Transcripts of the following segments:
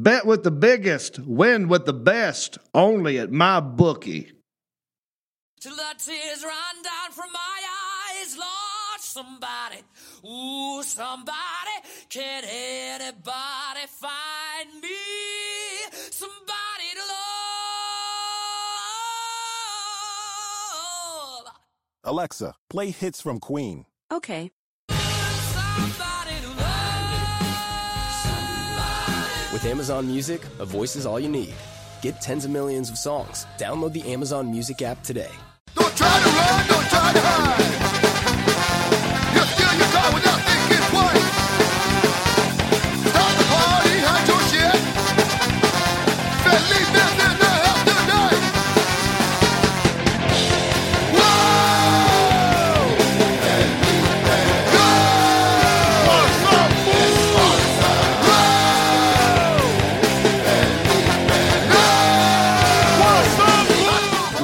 Bet with the biggest, win with the best, only at my bookie. Till the tears run down from my eyes, Lord, somebody, ooh, somebody, can anybody find me? Somebody to love. Alexa, play hits from Queen. Okay. Somebody With Amazon Music, a voice is all you need. Get tens of millions of songs. Download the Amazon Music app today. Don't try to run, don't try to hide.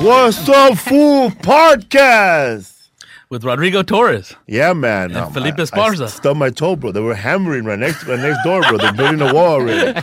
What's up, fool podcast? with Rodrigo Torres. Yeah, man. And oh, Felipe I- I Esparza. stubbed my toe, bro. They were hammering right next, right next door, bro. They're building a wall already.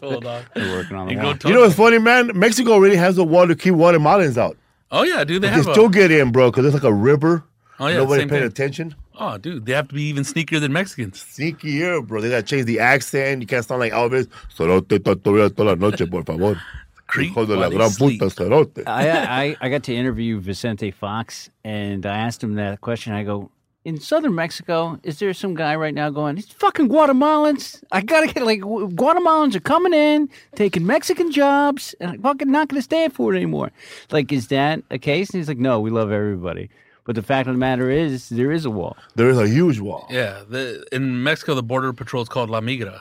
We're working on the You wall. You know what's funny, man? Mexico already has a wall to keep Guatemalans out. oh yeah, dude, they They have a, still get in, bro, because it's like a river. oh yeah, Nobody paying thing. attention. Oh, dude, they have to be even sneakier than Mexicans. Sneakier, bro. They gotta change the accent. You can't sound like Elvis. Cerote todavía toda la noche, por favor. Creep Hijo de la gran sleep. puta, cerote. I, I I got to interview Vicente Fox, and I asked him that question. I go, in southern Mexico, is there some guy right now going, "These fucking Guatemalans! I gotta get like Guatemalans are coming in, taking Mexican jobs, and I'm fucking not gonna stand for it anymore." Like, is that a case? And he's like, "No, we love everybody." But the fact of the matter is, there is a wall. There is a huge wall. Yeah, the, in Mexico, the border patrol is called La Migra.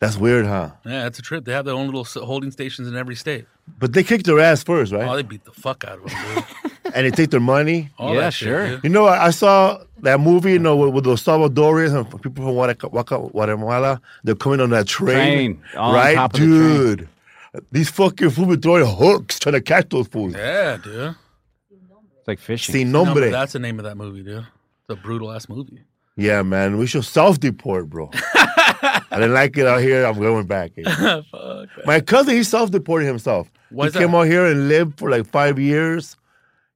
That's weird, huh? Yeah, it's a trip. They have their own little holding stations in every state. But they kicked their ass first, right? Oh, they beat the fuck out of them, dude. and they take their money. All Yeah, that shit, sure. You know, I I saw that movie, you know, with, with those Salvadorians and people from Guaca- Guaca- Guatemala. They're coming on that train, Train, on right, top of the train. dude? These fucking fools be throwing hooks trying to catch those fools. Yeah, dude. It's like fishing. Sin No, nombre. but that's the name of that movie, dude. It's a brutal ass movie. yeah, man, we should self-deport, bro. I didn't like it out here. I'm going back. fuck. My cousin, he self-deported himself. Why he is came out here and lived for like five years.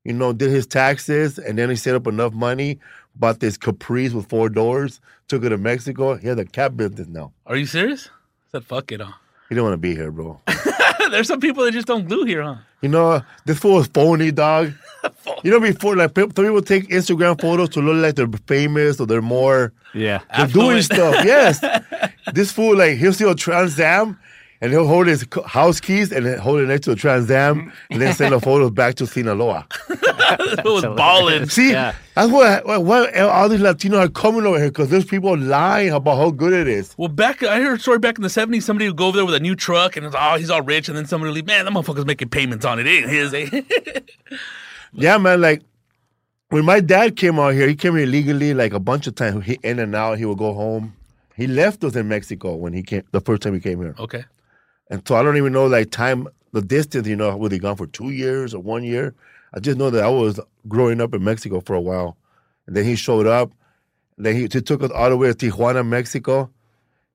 You know, did his taxes, and then he set up enough money, bought this Caprice with four doors, took it to Mexico. He has a cab business now. Are you serious? I Said fuck it, huh? He didn't want to be here, bro. There's some people that just don't glue here, huh? You know, this fool is phony, dog. you know, before like some people take Instagram photos to look like they're famous or they're more yeah. they're doing stuff. Yes, this fool like he'll see a Trans Am and he'll hold his house keys and then hold it next to a Trans Am and then send a photo back to Sinaloa. it was balling. See, Yeah. that's what, what what all these Latinos are coming over here because there's people lying about how good it is. Well, back I heard a story back in the '70s. Somebody would go over there with a new truck, and it's, oh, he's all rich, and then somebody would leave. Man, that motherfucker's making payments on it. It ain't his. eh?" Yeah, man. Like when my dad came out here, he came here illegally like a bunch of times. He in and out. He would go home. He left us in Mexico when he came the first time he came here, okay. And so I don't even know like time, the distance. You know, were he gone for two years or one year? I just know that I was growing up in Mexico for a while, and then he showed up. Then he, he took us all the way to Tijuana, Mexico.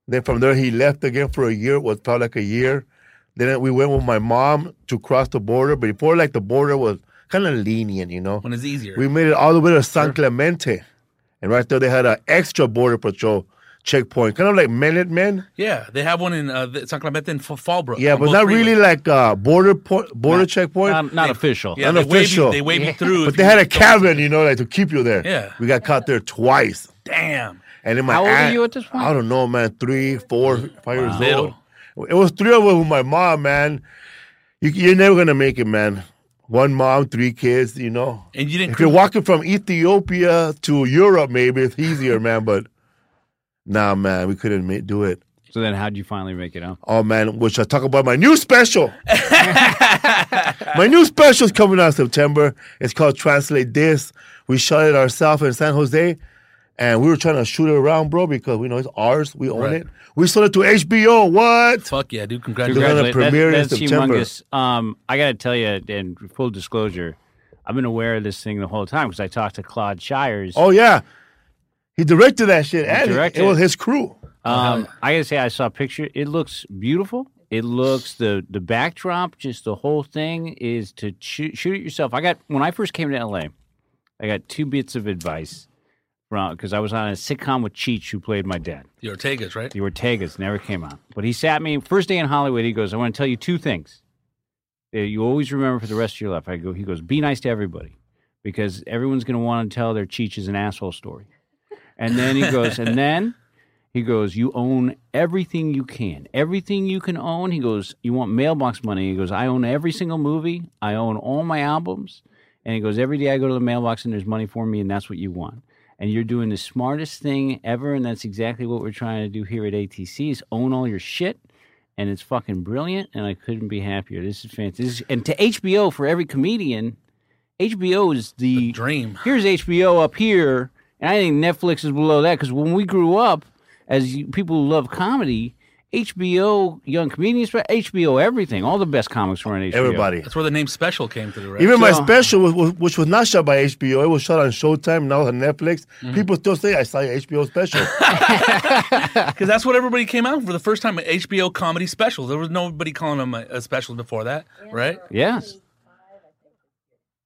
Then from there he left again for a year. It was felt like a year. Then we went with my mom to cross the border. But before, like the border was kind of lenient, you know. When it's easier. We made it all the way to San Clemente, and right there they had an extra border patrol checkpoint, kind of like Minutemen. yeah, they have one in uh, San Clemente and Fallbrook. Yeah, but not freeways. really like uh, border po- border checkpoint. Not, not official. Yeah, they wave, you, unofficial. they wave you through. but they had a cabin, you know, like to keep you there. Yeah. we got caught there twice. Damn. And then my How old are you at this point? I don't know, man. Three, four, five years Little. old. It was three of us with my mom, man. You, you're never gonna make it, man. One mom, three kids. You know. And you didn't. If you're walking from Ethiopia to Europe, maybe it's easier, man. But nah, man, we couldn't ma- do it. So then, how'd you finally make it out? Oh man, which I talk about my new special. my new special is coming out in September. It's called Translate This. We shot it ourselves in San Jose, and we were trying to shoot it around, bro, because we know it's ours. We own Right. it. We sold it to HBO. What? Fuck yeah, dude! They're Congratulations. gonna premiere in That- that's September. humongous. Um, I got to tell you, and full disclosure, I've been aware of this thing the whole time because I talked to Claude Shires. Oh yeah, he directed that shit, and it- directed it was his crew. Um, I gotta say, I saw a picture. It looks beautiful. It looks the the backdrop, just the whole thing is to shoot, shoot it yourself. I got when I first came to LA, I got two bits of advice from because I was on a sitcom with Cheech, who played my dad. The Ortegas, right? The Ortegas never came out, but he sat me first day in Hollywood. He goes, "I want to tell you two things. that You always remember for the rest of your life." I go, he goes, "Be nice to everybody, because everyone's going to want to tell their Cheech is an asshole story." And then he goes, and then he goes, You own everything you can. Everything you can own. He goes, You want mailbox money? He goes, I own every single movie. I own all my albums. And he goes, Every day I go to the mailbox and there's money for me, and that's what you want. And you're doing the smartest thing ever. And that's exactly what we're trying to do here at ATC is own all your shit. And it's fucking brilliant. And I couldn't be happier. This is fantastic. And to HBO, for every comedian, HBO is the Dream. here's HBO up here, and I think Netflix is below that because when we grew up as you, people who love comedy, HBO Young Comedians, but HBO everything, all the best comics were on HBO. Everybody. That's where the name Special came through, right? Even my So- special, was, was, which was not shot by HBO, it was shot on Showtime. Now on Netflix. Mm-hmm. People still say I saw your HBO special. Because that's what everybody came out for the first time. HBO comedy specials. There was nobody calling them a, a special before that, right? Yes,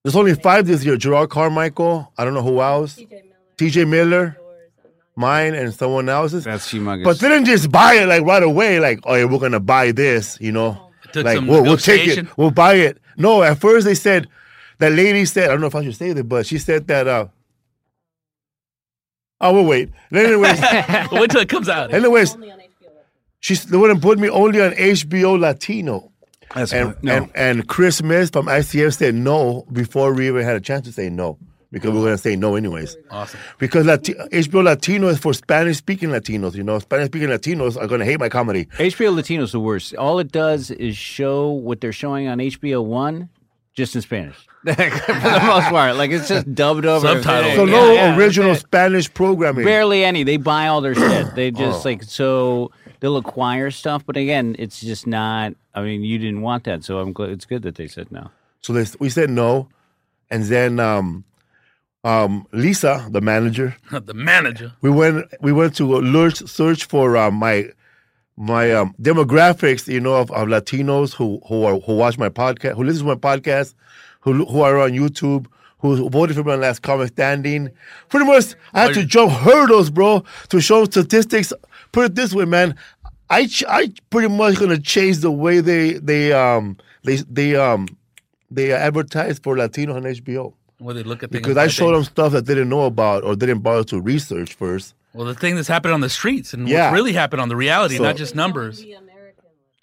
There's only five this year. Jerrod Carmichael. I don't know who else. TJ Miller. Mine and someone else's. that's humongous. But they didn't just buy it like right away. Like, oh yeah, we're gonna buy this. You know, like we'll, we'll take it. We'll buy it. No, at first they said that lady said I don't know if I should say this, but she said that. uh Oh, we'll wait. Anyways, wait till it comes out. anyways, she they wouldn't put me only on HBO Latino. that's And, no. and and Chris Miss from ICF said no before we even had a chance to say no because we're gonna say no anyways. Awesome. Because Lati- HBO Latino is for Spanish speaking Latinos. You know, Spanish speaking Latinos are gonna hate my comedy. HBO Latino's the worst. All it does is show what they're showing on HBO One, just in Spanish. For the most part, like it's just dubbed over. Subtitles. So no yeah, original that's. Spanish programming. Barely any. They buy all their shit. They just Oh. like so they'll acquire stuff, but again, it's just not. I mean, you didn't want that, so I'm glad. It's good that they said no. So they, we said no, and then um, um, Lisa, the manager, the manager. we went we went to search search for uh, my my um, demographics, you know, of, of Latinos who who are, who watch my podcast, who listen to my podcast, who who are on YouTube, who voted for me on Last Comic Standing. Pretty much, I had to jump hurdles, bro, to show statistics. Put it this way, man, I ch- I pretty much gonna change the way they they um they they um they advertise for Latino on HBO Where they look at things because I by showed them stuff that they didn't know about or didn't bother to research first. Well, the thing that's happened on the streets and Yeah. what's really happened on the reality, So- not just numbers.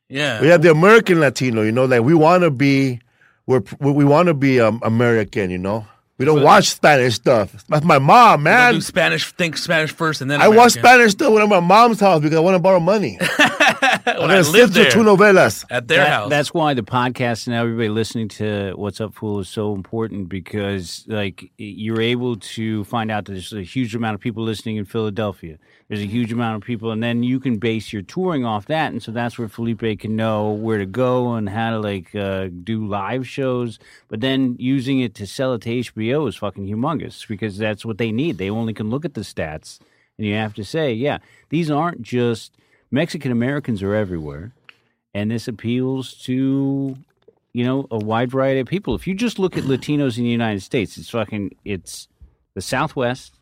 Yeah. We have the American Latino, you know, like we want to be, we're, we, we want to be um, American, you know. We don't watch Spanish stuff. That's my mom, Don't man. do Spanish. Think Spanish first, and then I watch Spanish stuff when I'm at my mom's house because I want to borrow money. I'm I lived there. two novelas. At their That- house. That's why the podcast and everybody listening to What's Up Fool is so important because like you're able to find out that there's a huge amount of people listening in Philadelphia. There's a huge amount of people, and then you can base your touring off that, and so that's where Felipe can know where to go and how to like uh, do live shows. But then using it to sell it to HBO is fucking humongous because that's what they need. They only can look at the stats, and you have to say, yeah, these aren't just Mexican Americans are everywhere and this appeals to you know a wide variety of people. If you just look at latinos in the united states it's fucking it's the southwest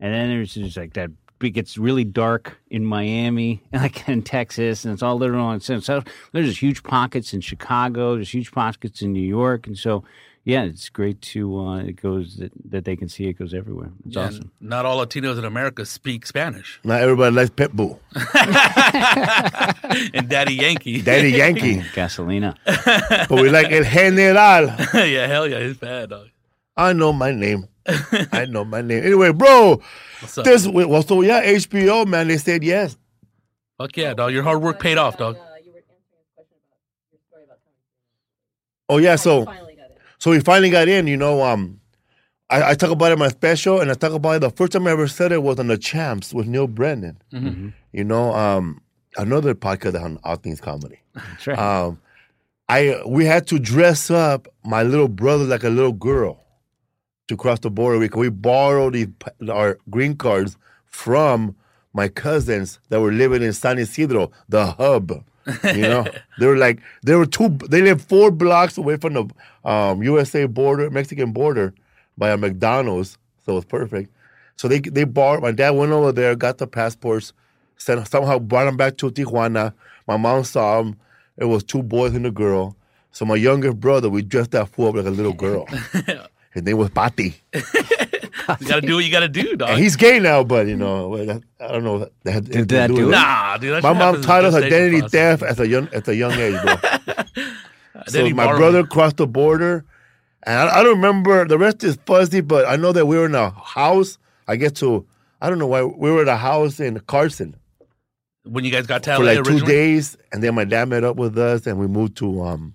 and then there's just like that it gets really dark in miami and like in texas and it's all literal on so there's just huge pockets in chicago there's huge pockets in new york and so yeah it's great to uh it goes that, that they can see it goes everywhere it's Yeah, awesome Not all Latinos in America speak Spanish. Not everybody likes Pitbull. and Daddy Yankee. Daddy Yankee. gasolina but we like El General. yeah, hell yeah, he's bad, dog. I know my name. I know my name. Anyway, bro, What's up? this well, so yeah, HBO man, they said yes. Fuck yeah, dog. Your hard work paid off, dog. Oh yeah, so so we finally got in. You know, um, I, I talk about it in my special, and I talk about it. The first time I ever said it was on the Champs with Neal Brennan. You know, um, another podcast on All Things Comedy. that's right Um, I we had to dress up my little brother like a little girl to cross the border because we borrowed the, our green cards from my cousins that were living in San Ysidro, the hub. You know, they were like they were two. They lived four blocks away from the um, USA border, Mexican border, by a McDonald's. So it was perfect. So they they borrowed. My dad went over there, got the passports, sent somehow brought them back to Tijuana. My mom saw them. It was two boys and a girl. So my younger brother, we dressed that fool up like a little girl. His name was Pati. You gotta do what you gotta do, dog. And he's gay now, but you know, I don't know. That had anything that do with it? nah, dude. My mom happens taught us identity process. theft at a young at a young age, bro. so my borrowing. brother crossed the border, and I, I don't remember the rest is fuzzy, but I know that we were in a house. I get to I don't know why we were at a house in Carson when you guys got to for LA like two days, and then my dad met up with us, and we moved to um,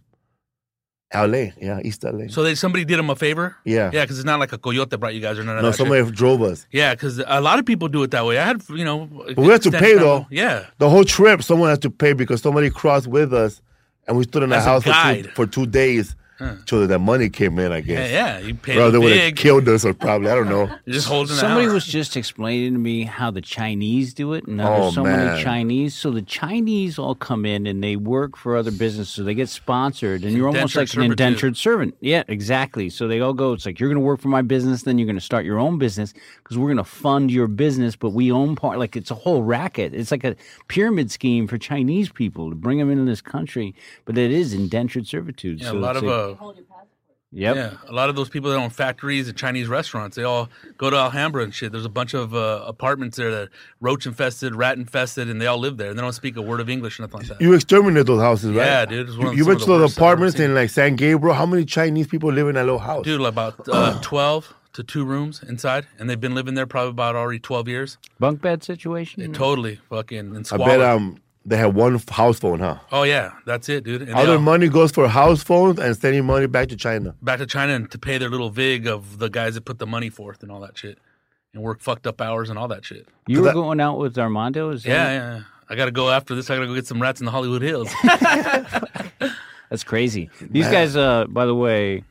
L.A. Yeah, East L.A. So they somebody did him a favor. Yeah. yeah, because it's not like a coyote brought you guys or none of no, that. shit. somebody drove us. Yeah, because a lot of people do it that way. I had, you know, But we had to pay family- though. Yeah, The whole trip, someone had to pay because somebody crossed with us, and we stood in As a house for two, for two days till that money came in. I guess. yeah. You paid Or they would have killed us, or probably I don't know. You're just holding Somebody out. was just explaining to me how the Chinese do it, and how Oh, there's so man. many Chinese. So the Chinese all come in and they work for other businesses, so they get sponsored, and you're almost like an servitude. indentured servant. Yeah, exactly. So they all go. It's like you're going to work for my business, then you're going to start your own business because we're going to fund your business, but we own part. Like it's a whole racket. It's like a pyramid scheme for Chinese people to bring them into this country, but it is indentured servitude. Yeah, so a lot of like- uh, Yep. yeah, a lot of those people that own factories and Chinese restaurants, they all go to Alhambra and shit. There's a bunch of uh, apartments there that are roach infested, rat infested, and they all live there. And they don't speak a word of English or nothing like that. You exterminated those houses, right? Yeah, dude, one of you some went to the those worst I've ever apartments in like San Gabriel. How many Chinese people live in that little house? Dude, about uh, 12 to two rooms inside, and they've been living there probably about already 12 years. Bunk bed situation. They totally fucking and I bet um they have one house phone, huh? Oh yeah, that's it, dude. And they All their all- money goes for house phones and sending money back to China. back to China and to pay their little vig of the guys that put the money forth and all that shit, and work fucked up hours and all that shit. you were that- going out with Armando? Is that- Yeah, yeah. yeah. I got to go after this. I got to go get some rats in the Hollywood Hills. That's crazy. These guys, uh, by the way,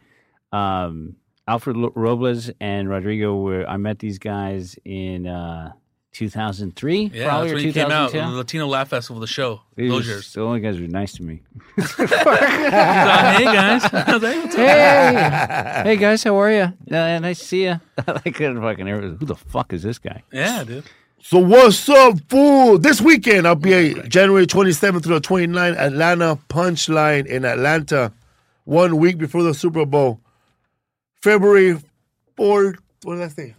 um, Alfred Lo- Robles and Rodrigo were. I met these guys in uh, 2003, Yeah, probably that's or when you came out. 2010. The Latino Laugh Festival, the show. These Those years. The only guys who were nice to me. hey guys. I was like, "What's up?" hey, hey guys, how are you? Uh, nice to see you. I couldn't fucking. hear. Who the fuck is this guy? yeah, dude. So what's up, fool? This weekend I'll be at January 27th through the 29th, Atlanta Punchline in Atlanta, one week before the Super Bowl. February 4th, what did I say?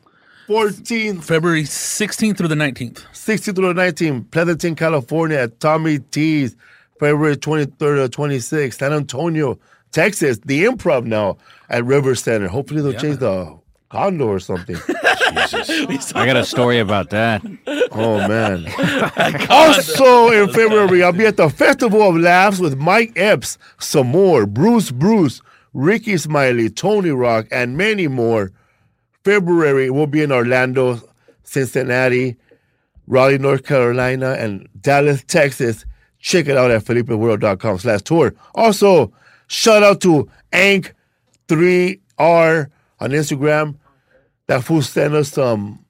14th, February 16th through the 19th. 16th through the 19th, Pleasanton, California at Tommy T's. February 23rd to 26th, San Antonio, Texas, the improv now at River Center. Hopefully they'll change the condo or something. I got a story about that. Oh man. also in February, I'll be at the Festival of Laughs with Mike Epps, some more, Bruce Bruce, Rickey Smiley, Tony Rock, and many more. February, we'll be in Orlando, Cincinnati, Raleigh, North Carolina, and Dallas, Texas. Check it out at FelipeWorld.com slash tour. Also, shout out to Ank3R on Instagram. That fool sent us some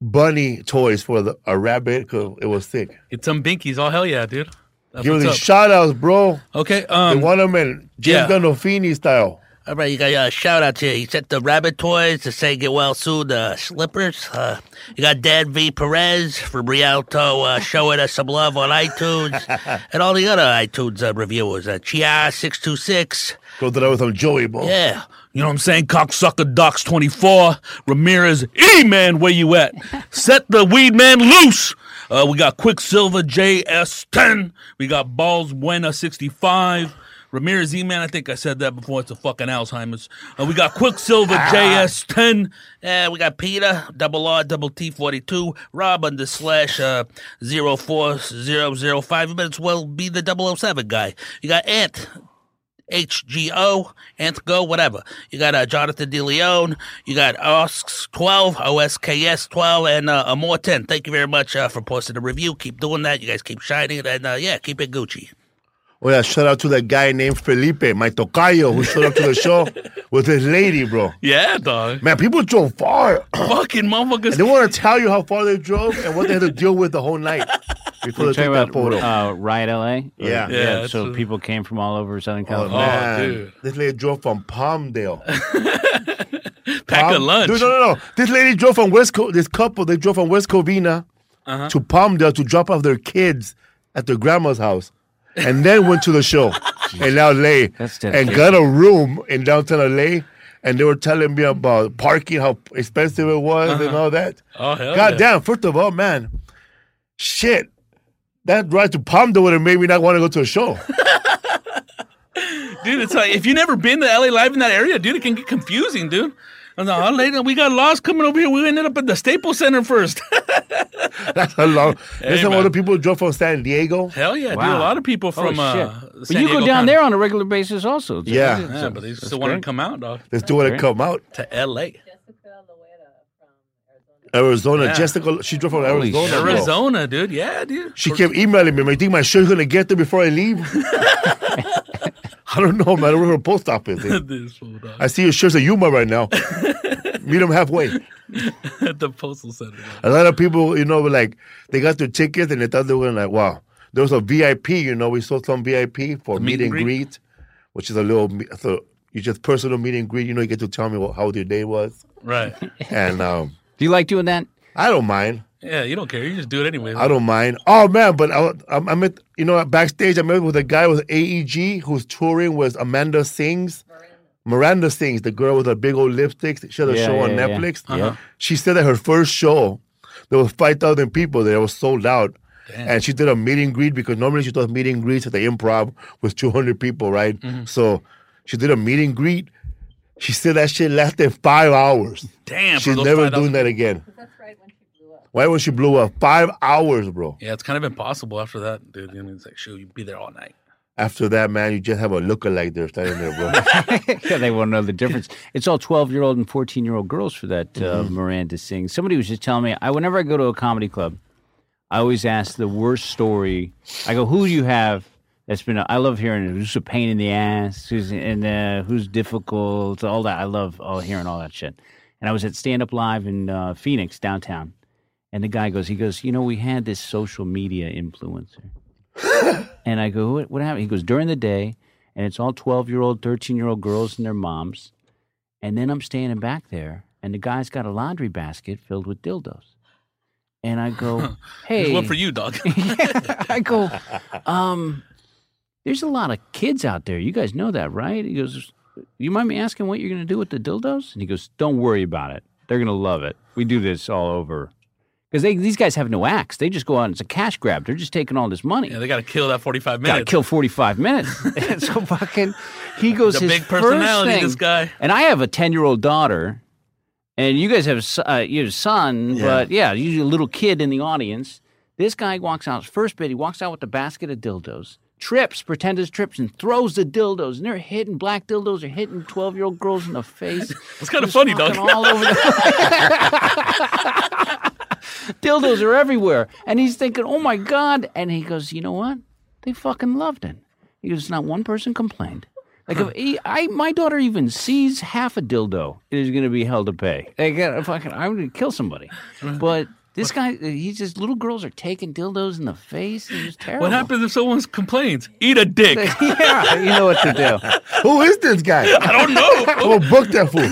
bunny toys for the, a rabbit because it was sick. Get some binkies. Oh hell yeah, dude. That's Give these shout outs, bro. Okay. They Um. want them in James yeah. Gandolfini style. All right, you got a shout out here. You sent the rabbit toys to say get well soon. The slippers. Uh, you got Dan V Perez from Rialto uh, showing us some love on iTunes, and all the other iTunes uh, reviewers. Uh, Chia six two six. Go to that with some Joey, bro. Yeah. You know what I'm saying? Cocksucker Docs 24. Ramirez, E man, where you at? Set the weed man loose. Uh, we got Quicksilver JS10. We got Balls Buena 65. Ramirez E man, I think I said that before. It's a fucking Alzheimer's. Uh, we got Quicksilver JS10. Yeah, we got Peter, double R, double T, 42, Rob under slash uh, 04005. You might as well be the 007 guy. You got Ant, HGO, Ant Go, whatever. You got uh, Jonathan DeLeon. You got OSKS 12, OSKS 12, and uh, Amor 10. Thank you very much uh, for posting the review. Keep doing that. You guys keep shining. And uh, yeah, keep it Gucci. Oh yeah, shout out to that guy named Felipe, my tocayo, who showed up to the show with his lady, bro. Yeah, dog. Man, people drove far. Fucking motherfuckers. They want to tell you how far they drove and what they had to deal with the whole night before We're they took that about photo. uh, Riot LA. Yeah. Yeah, that's so a- people came from all over Southern oh, California. man. dude. This lady drove from Palmdale. Pack a Palm- lunch. Dude, no, no, no. This lady drove from West Co- this couple, they drove from West Covina Uh-huh. to Palmdale to drop off their kids at their grandma's house. And then went to the show in LA and got a room in downtown LA. And they were telling me about parking, how expensive it was, and uh-huh. all that. Oh, hell God yeah. damn, first of all, man, shit. That ride to Palmdale would have made me not want to go to a show. Dude, it's like if you've never been to LA Live in that area, dude, it can get confusing, dude. I'm like, oh, later we got lost coming over here. We ended up at the Staples Center first. That's a long. There's some man. other people who drove from San Diego. Hell yeah, dude. A lot of people Holy from uh, shit. But San you go Diego down County. there on a regular basis also. so- Yeah. Yeah, but they still want to come out, dog, Let's do it and Great. come out. to LA. Arizona. Yeah. Jessica, she drove from Holy Arizona. shit. Arizona, dude. Yeah, dude. She kept emailing me. I think my shirt's gonna get there before I leave. I don't know, man. We're at a post office. this. I see your shirts at Yuma right now. Meet them halfway. at the postal center. A lot of people, you know, were like they got their tickets and they thought they were like, wow. There was a VIP, you know, we saw some VIP for The meet, and greet? greet? which is a little, so you just personal meet and greet. You know, you get to tell me what, how your day was, Right. and um, Do you like doing that? I don't mind. Yeah, you don't care. You just do it anyway. I don't mind. Oh man, but I, I, I met you know backstage. I met with a guy with AEG who's touring with Amanda Sings. Miranda Sings, the girl with the big old lipsticks. She had a Yeah, show on yeah, yeah. Netflix. Uh-huh. She said that her first show, there was five thousand people there. It was sold out. And she did a meet and greet because normally she does meet and greets at the improv with 200 people, right? Mm-hmm. So she did a meet and greet. She said that shit lasted five hours. Damn. She's never doing that again. Why when she blew up? Five hours, bro. Yeah, it's kind of impossible after that, dude. You know, it's like, shoot, you'd be there all night. After that, man, you just have a lookalike there standing there, bro. yeah, they won't know the difference. It's all 12 year old and 14 year old girls for that uh, Mm-hmm. Miranda sings. Somebody was just telling me, I whenever I go to a comedy club, I always ask the worst story. I go, who do you have that's been, a, I love hearing it. Who's a pain in the ass? Who's, and uh, who's difficult? All that. I love all, hearing all that shit. And I was at Stand Up Live in uh, Phoenix, downtown. And the guy goes, he goes, you know, we had this social media influencer. and I go, what, what happened? He goes, during the day, and it's all 12 year old, 13 year old girls and their moms. And then I'm standing back there, and the guy's got a laundry basket filled with dildos. And I go, hey. There's one for you, dog. yeah, I go, um, there's a lot of kids out there. You guys know that, right? He goes, you mind me asking what you're going to do with the dildos? And he goes, don't worry about it. They're going to love it. We do this all over. Because these guys have no acts. They just go out and it's a cash grab. They're just taking all this money. yeah, they got to kill that 45 minutes. Got to kill 45 minutes. and so fucking, he goes, He's a his big personality, first thing, this guy. And I have a 10 year old daughter, and you guys have a s- uh, you have a son, but yeah, usually a little kid in the audience. This guy walks out first bit. He walks out with a basket of dildos, trips, pretends it's trips, and throws the dildos, and they're hitting black dildos are hitting twelve year old girls in the face. It's kind of funny, dog. all over the dildos are everywhere. And he's thinking, oh my God. And he goes, you know what? They fucking loved it. He goes, not one person complained. Like if he, I, my daughter even sees half a dildo, it is going to be hell to pay. Like, uh, fucking, I'm going to kill somebody. But this guy, he just little girls are taking dildos in the face. It's just terrible. What happens if someone complains? Eat a dick. yeah, you know what to do. Who is this guy? I don't know. Oh, book that fool.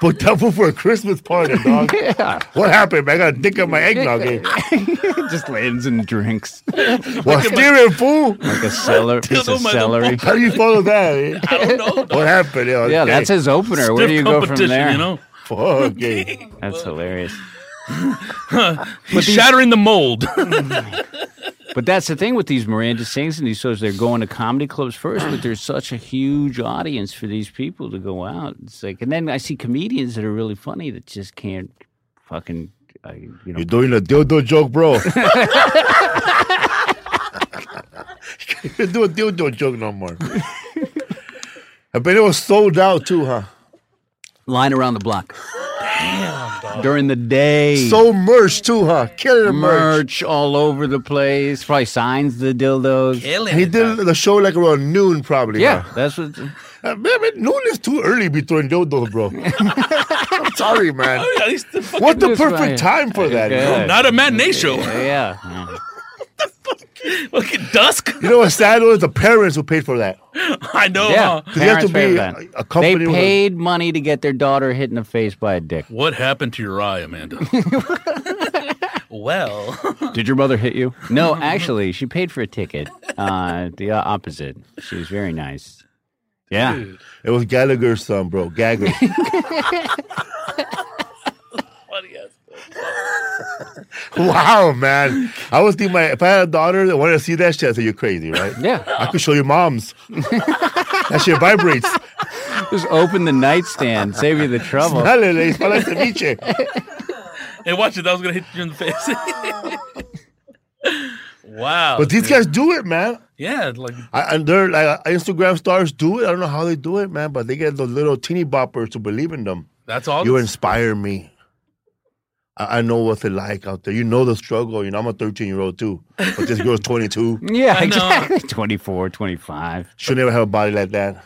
book that fool for a Christmas party, dog. Yeah, What happened, man? I got a dick on my eggnog. eh? just lands and drinks What steering, fool? like a cellar, piece Dildo of celery. How do you follow that? Eh? I don't know. dog. What happened? Yeah, Yeah, okay. that's his opener. Where do you go from competition, there? You know, Fuck, okay. That's hilarious. he's shattering the mold. But that's the thing with these Miranda sings and these shows. They're going to comedy clubs first, but there's such a huge audience for these people to go out. It's like, and then I see comedians that are really funny that just can't fucking, uh, you know. You're doing a dildo joke, bro. you can't do a dildo joke no more. I bet it was sold out too, huh? Line around the block. Damn, During the day. So merch too, huh? Killing the merch. merch all over the place. Probably signs the dildos. Killing He it, did dog. the show like around noon, probably. Yeah, huh? that's what. Uh, man, man, noon is too early to be throwing dildos, bro. I'm sorry, man. At least the fucking- What the Just perfect right. time for that? Yeah. bro? not a matinee show. Yeah. Yeah. Look at dusk. You know what's sad though? It's the parents who paid for that. I know. Yeah, huh? you have to be a- a company They with a- paid money to get their daughter hit in the face by a dick. What happened to your eye, Amanda? Well, Did your mother hit you? No, actually, she paid for a ticket. Uh, the uh, opposite. She was very nice. Yeah. It was Gallagher's son, bro. Gagger. wow, man. I was thinking, my, if I had a daughter that wanted to see that shit, I'd say, you're crazy, right? Yeah. I could show your moms. that shit vibrates. Just open the nightstand, save you the trouble. Dale, smell like ceviche. Hey, watch it. That was gonna hit you in the face. wow. But these guys do it, man. yeah, like I, and they're like uh, Instagram stars do it. I don't know how they do it, man, but they get those little teeny boppers to believe in them. that's all. You inspire me. I, I know what's it like out there. You know the struggle. You know, I'm a 13 year old too, but this girl's 22. Yeah, exactly. 24, 25. She'll never have a body like that.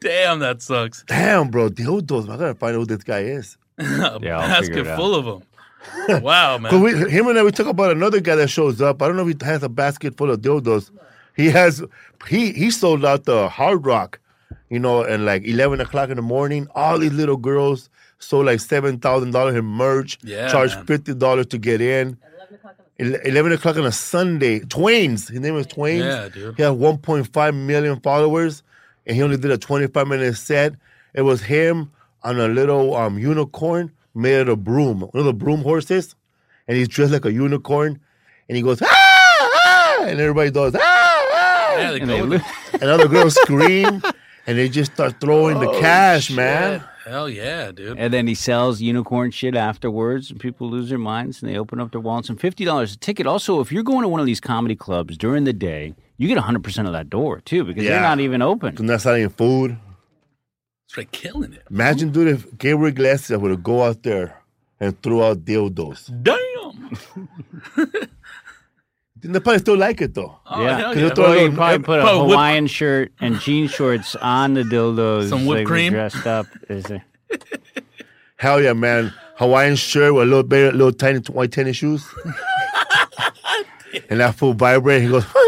Damn, that sucks. Damn, bro, dildos. I gotta find out who this guy is. A Yeah, I'll basket it out. full of them. wow, man. we, him and I, we talk about another guy that shows up. I don't know if he has a basket full of dildos. He has, he he sold out the Hard Rock, you know, and like 11 o'clock in the morning. All these little girls sold like $7,000 in merch, Yeah, charged man. $50 to get in. 11 o'clock on a Sunday. Twains. His name is Twains. Yeah, dude. He had 1.5 million followers, and he only did a 25 minute set. It was him on a little um, unicorn made out of broom, one of the broom horses, and he's dressed like a unicorn, and he goes ah, ah and everybody does ah, ah, Yeah, they And go they with li- and other girls scream, and they just start throwing Oh, the cash, man. Hell yeah, dude. and then he sells unicorn shit afterwards, and people lose their minds and they open up their wallets. And $50 a ticket. Also, if you're going to one of these comedy clubs during the day, you get 100% of that door, too, because they're not even open. And that's not even food. It's like killing it. Imagine, dude, if Gabriel Iglesias would go out there and throw out dildos. Damn. They probably still like it though. Oh, yeah. hell Cause he'll yeah. Well, a you probably put a Put whip- Hawaiian shirt and jean shorts on the dildos. Some whipped like, cream? Dressed up. Is it? Hell yeah, man. Hawaiian shirt with a little bit, little tiny white tennis shoes. and that fool vibrate. He goes, when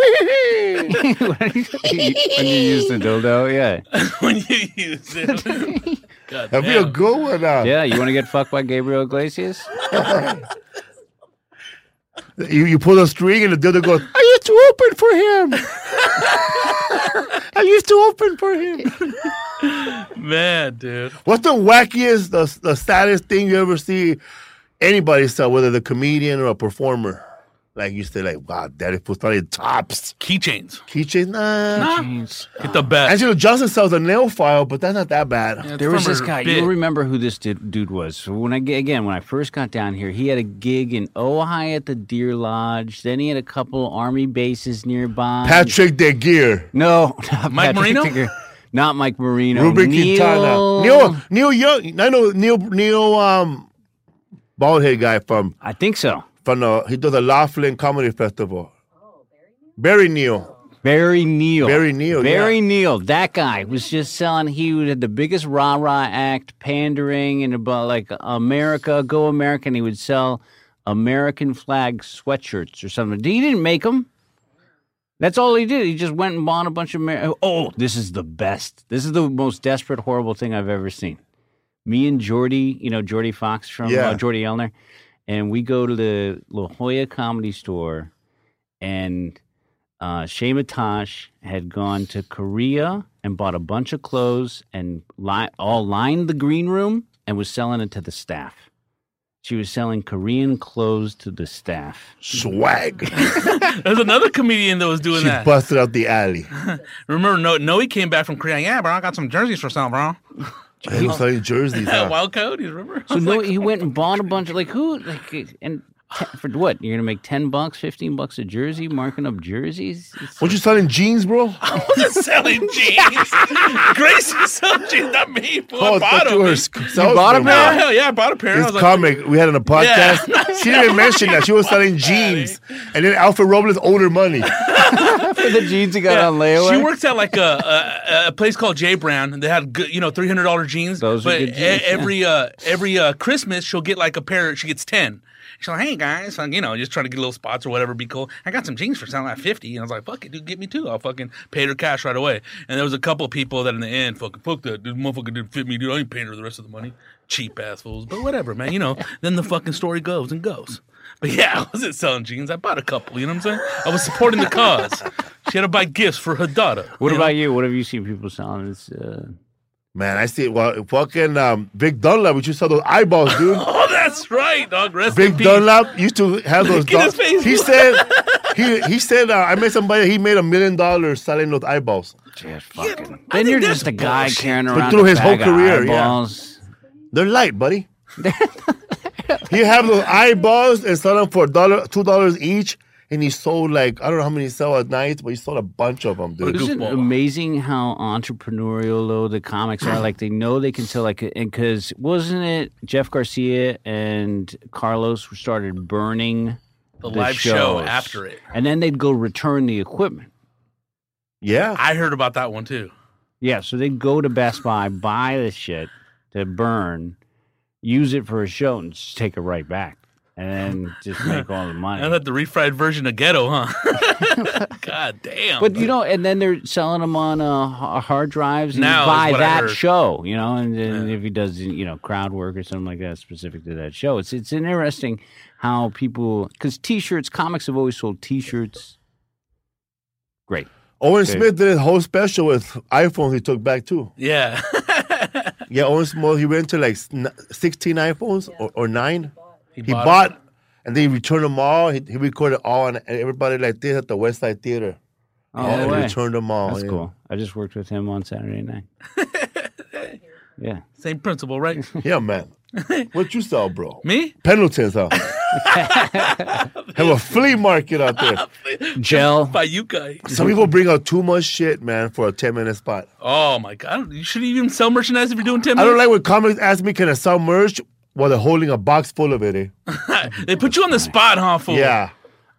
you use the dildo, yeah. when you use it. God that'd be a good one. Uh. Yeah, you want to get fucked by Gabriel Iglesias? You, you pull a string and the dildo goes, I used to open for him. I used to open for him. Man, dude. What's the wackiest, the, the saddest thing you ever see anybody sell, whether the comedian or a performer? Like you say, like wow, daddy put started tops. Keychains. Keychains, nah. Jeez. Get the best. Anjelah Johnson sells a nail file, but that's not that bad. Yeah, There was this guy. bit. You'll remember who this dude, dude was. So when I ge- again when I first got down here, he had a gig in Ojai at the Deer Lodge. Then he had a couple army bases nearby. Patrick De Gear, no, not Mike Patrick Marino? Ticker. not Mike Marino. Ruben Neil, Quintana, Neil Neil Young. I know Neil Neil um bald head guy from I think so. From the he does the Laughlin Comedy Festival. Barry Neal. Barry Neal. Barry Neal, Barry yeah. Neal. That guy was just selling. He would had the biggest rah rah act, pandering and about like America, go American. He would sell American flag sweatshirts or something. He didn't make them. That's all he did. He just went and bought a bunch of. Amer- oh, this is the best. This is the most desperate, horrible thing I've ever seen. Me and Jordy, you know Jordy Fox from Yeah. uh, Jordy Elner, and we go to the La Jolla Comedy Store, and uh, Shay Matash had gone to Korea and bought a bunch of clothes and li- all lined the green room and was selling it to the staff. She was selling Korean clothes to the staff. Swag. There's another comedian that was doing that. she that. busted out the alley. Remember, no, Noe came back from Korea. Yeah, bro, I got some jerseys for sale, bro. He was selling jerseys. Yeah, huh? Wild Code, you remember? So no, like, he went and bought a bunch of like who like and te- for what? You're gonna make ten bucks, fifteen bucks a jersey, marking up jerseys. It's- Weren't you selling jeans, bro? I wasn't selling jeans. Grace is selling jeans, not me. Fool. Oh, I I bought them. you were man. bought a bro. Oh, hell yeah, I bought a pair. I This was like, comic we had on a podcast, Yeah. she didn't even mention that she was selling jeans, and then Alfred Robles owed her money. for the jeans he got Yeah, on layaway. She works at like a, a, a place called J Brown. And they had good, you know, three hundred dollar jeans. Those are but good e- jeans, yeah. every uh, every uh, Christmas she'll get like a pair. She gets ten. She's like, hey guys, like, you know, just trying to get little spots or whatever, be cool. I got some jeans for selling at fifty, and I was like, fuck it, dude, get me two. I'll fucking pay her cash right away. And there was a couple people that in the end, fucking fuck that, dude, motherfucker didn't fit me, dude. I ain't paying her the rest of the money. Cheap ass fools, but whatever, man. You know, then the fucking story goes and goes. But yeah, I wasn't selling jeans. I bought a couple. You know what I'm saying? I was supporting the cause. She had to buy gifts for her daughter. what you know? about you? What have you seen people selling? It's, uh, Man, I see. Well, fucking um, Vic Dunlop, which you saw those eyeballs, dude. Oh, that's right, dog. Rest Vic in peace. Dunlop used to have those. Look at his face. He said, he he said, uh, I met somebody. He made a million dollars selling those eyeballs. just fucking. I then you're just a guy bullshit. carrying around. But through a his whole bag of career, yeah. They're light, buddy. he have those eyeballs and sell them for dollar, two dollars each, and he sold like I don't know how many he sell at night, but he sold a bunch of them, dude. Isn't it goofball. amazing how entrepreneurial though the comics are? Like they know they can sell like, and because wasn't it Jeff Garcia and Carlos who started burning The live show after it. and then they'd go return the equipment. Yeah, I heard about that one too. Yeah, so they'd go to Best Buy, buy the shit to burn, use it for a show, and just take it right back, and then just make all the money. I thought the refried version of Ghetto, huh? God damn. But you know, and then they're selling them on uh, hard drives. And Now you buy that show, you know, and then if he does, you know, crowd work or something like that specific to that show, it's it's interesting how people because T-shirts, comics have always sold T-shirts. Great. Owen Okay. Smith did a whole special with iPhones he took back too. yeah. Yeah, Owen Smith he went to like sixteen iPhones or, or nine. He bought bought, and then he returned them all. He, he recorded all, and everybody like this at the West Side Theater. Oh, yeah, no he way. returned them all. That's yeah. cool. I just worked with him on Saturday night. yeah. Same principle, right? Yeah, man. what you sell, bro? Me? Pendleton's, huh? Have a flea market out there. Gel. By you guys. Some people bring out too much shit, man, for a 10 minute spot. Oh my god. You shouldn't even sell merchandise if you're doing 10 I don't like when comics ask me, can I sell merch while they're holding a box full of it, eh? they put you on the spot, huh, fool? Yeah.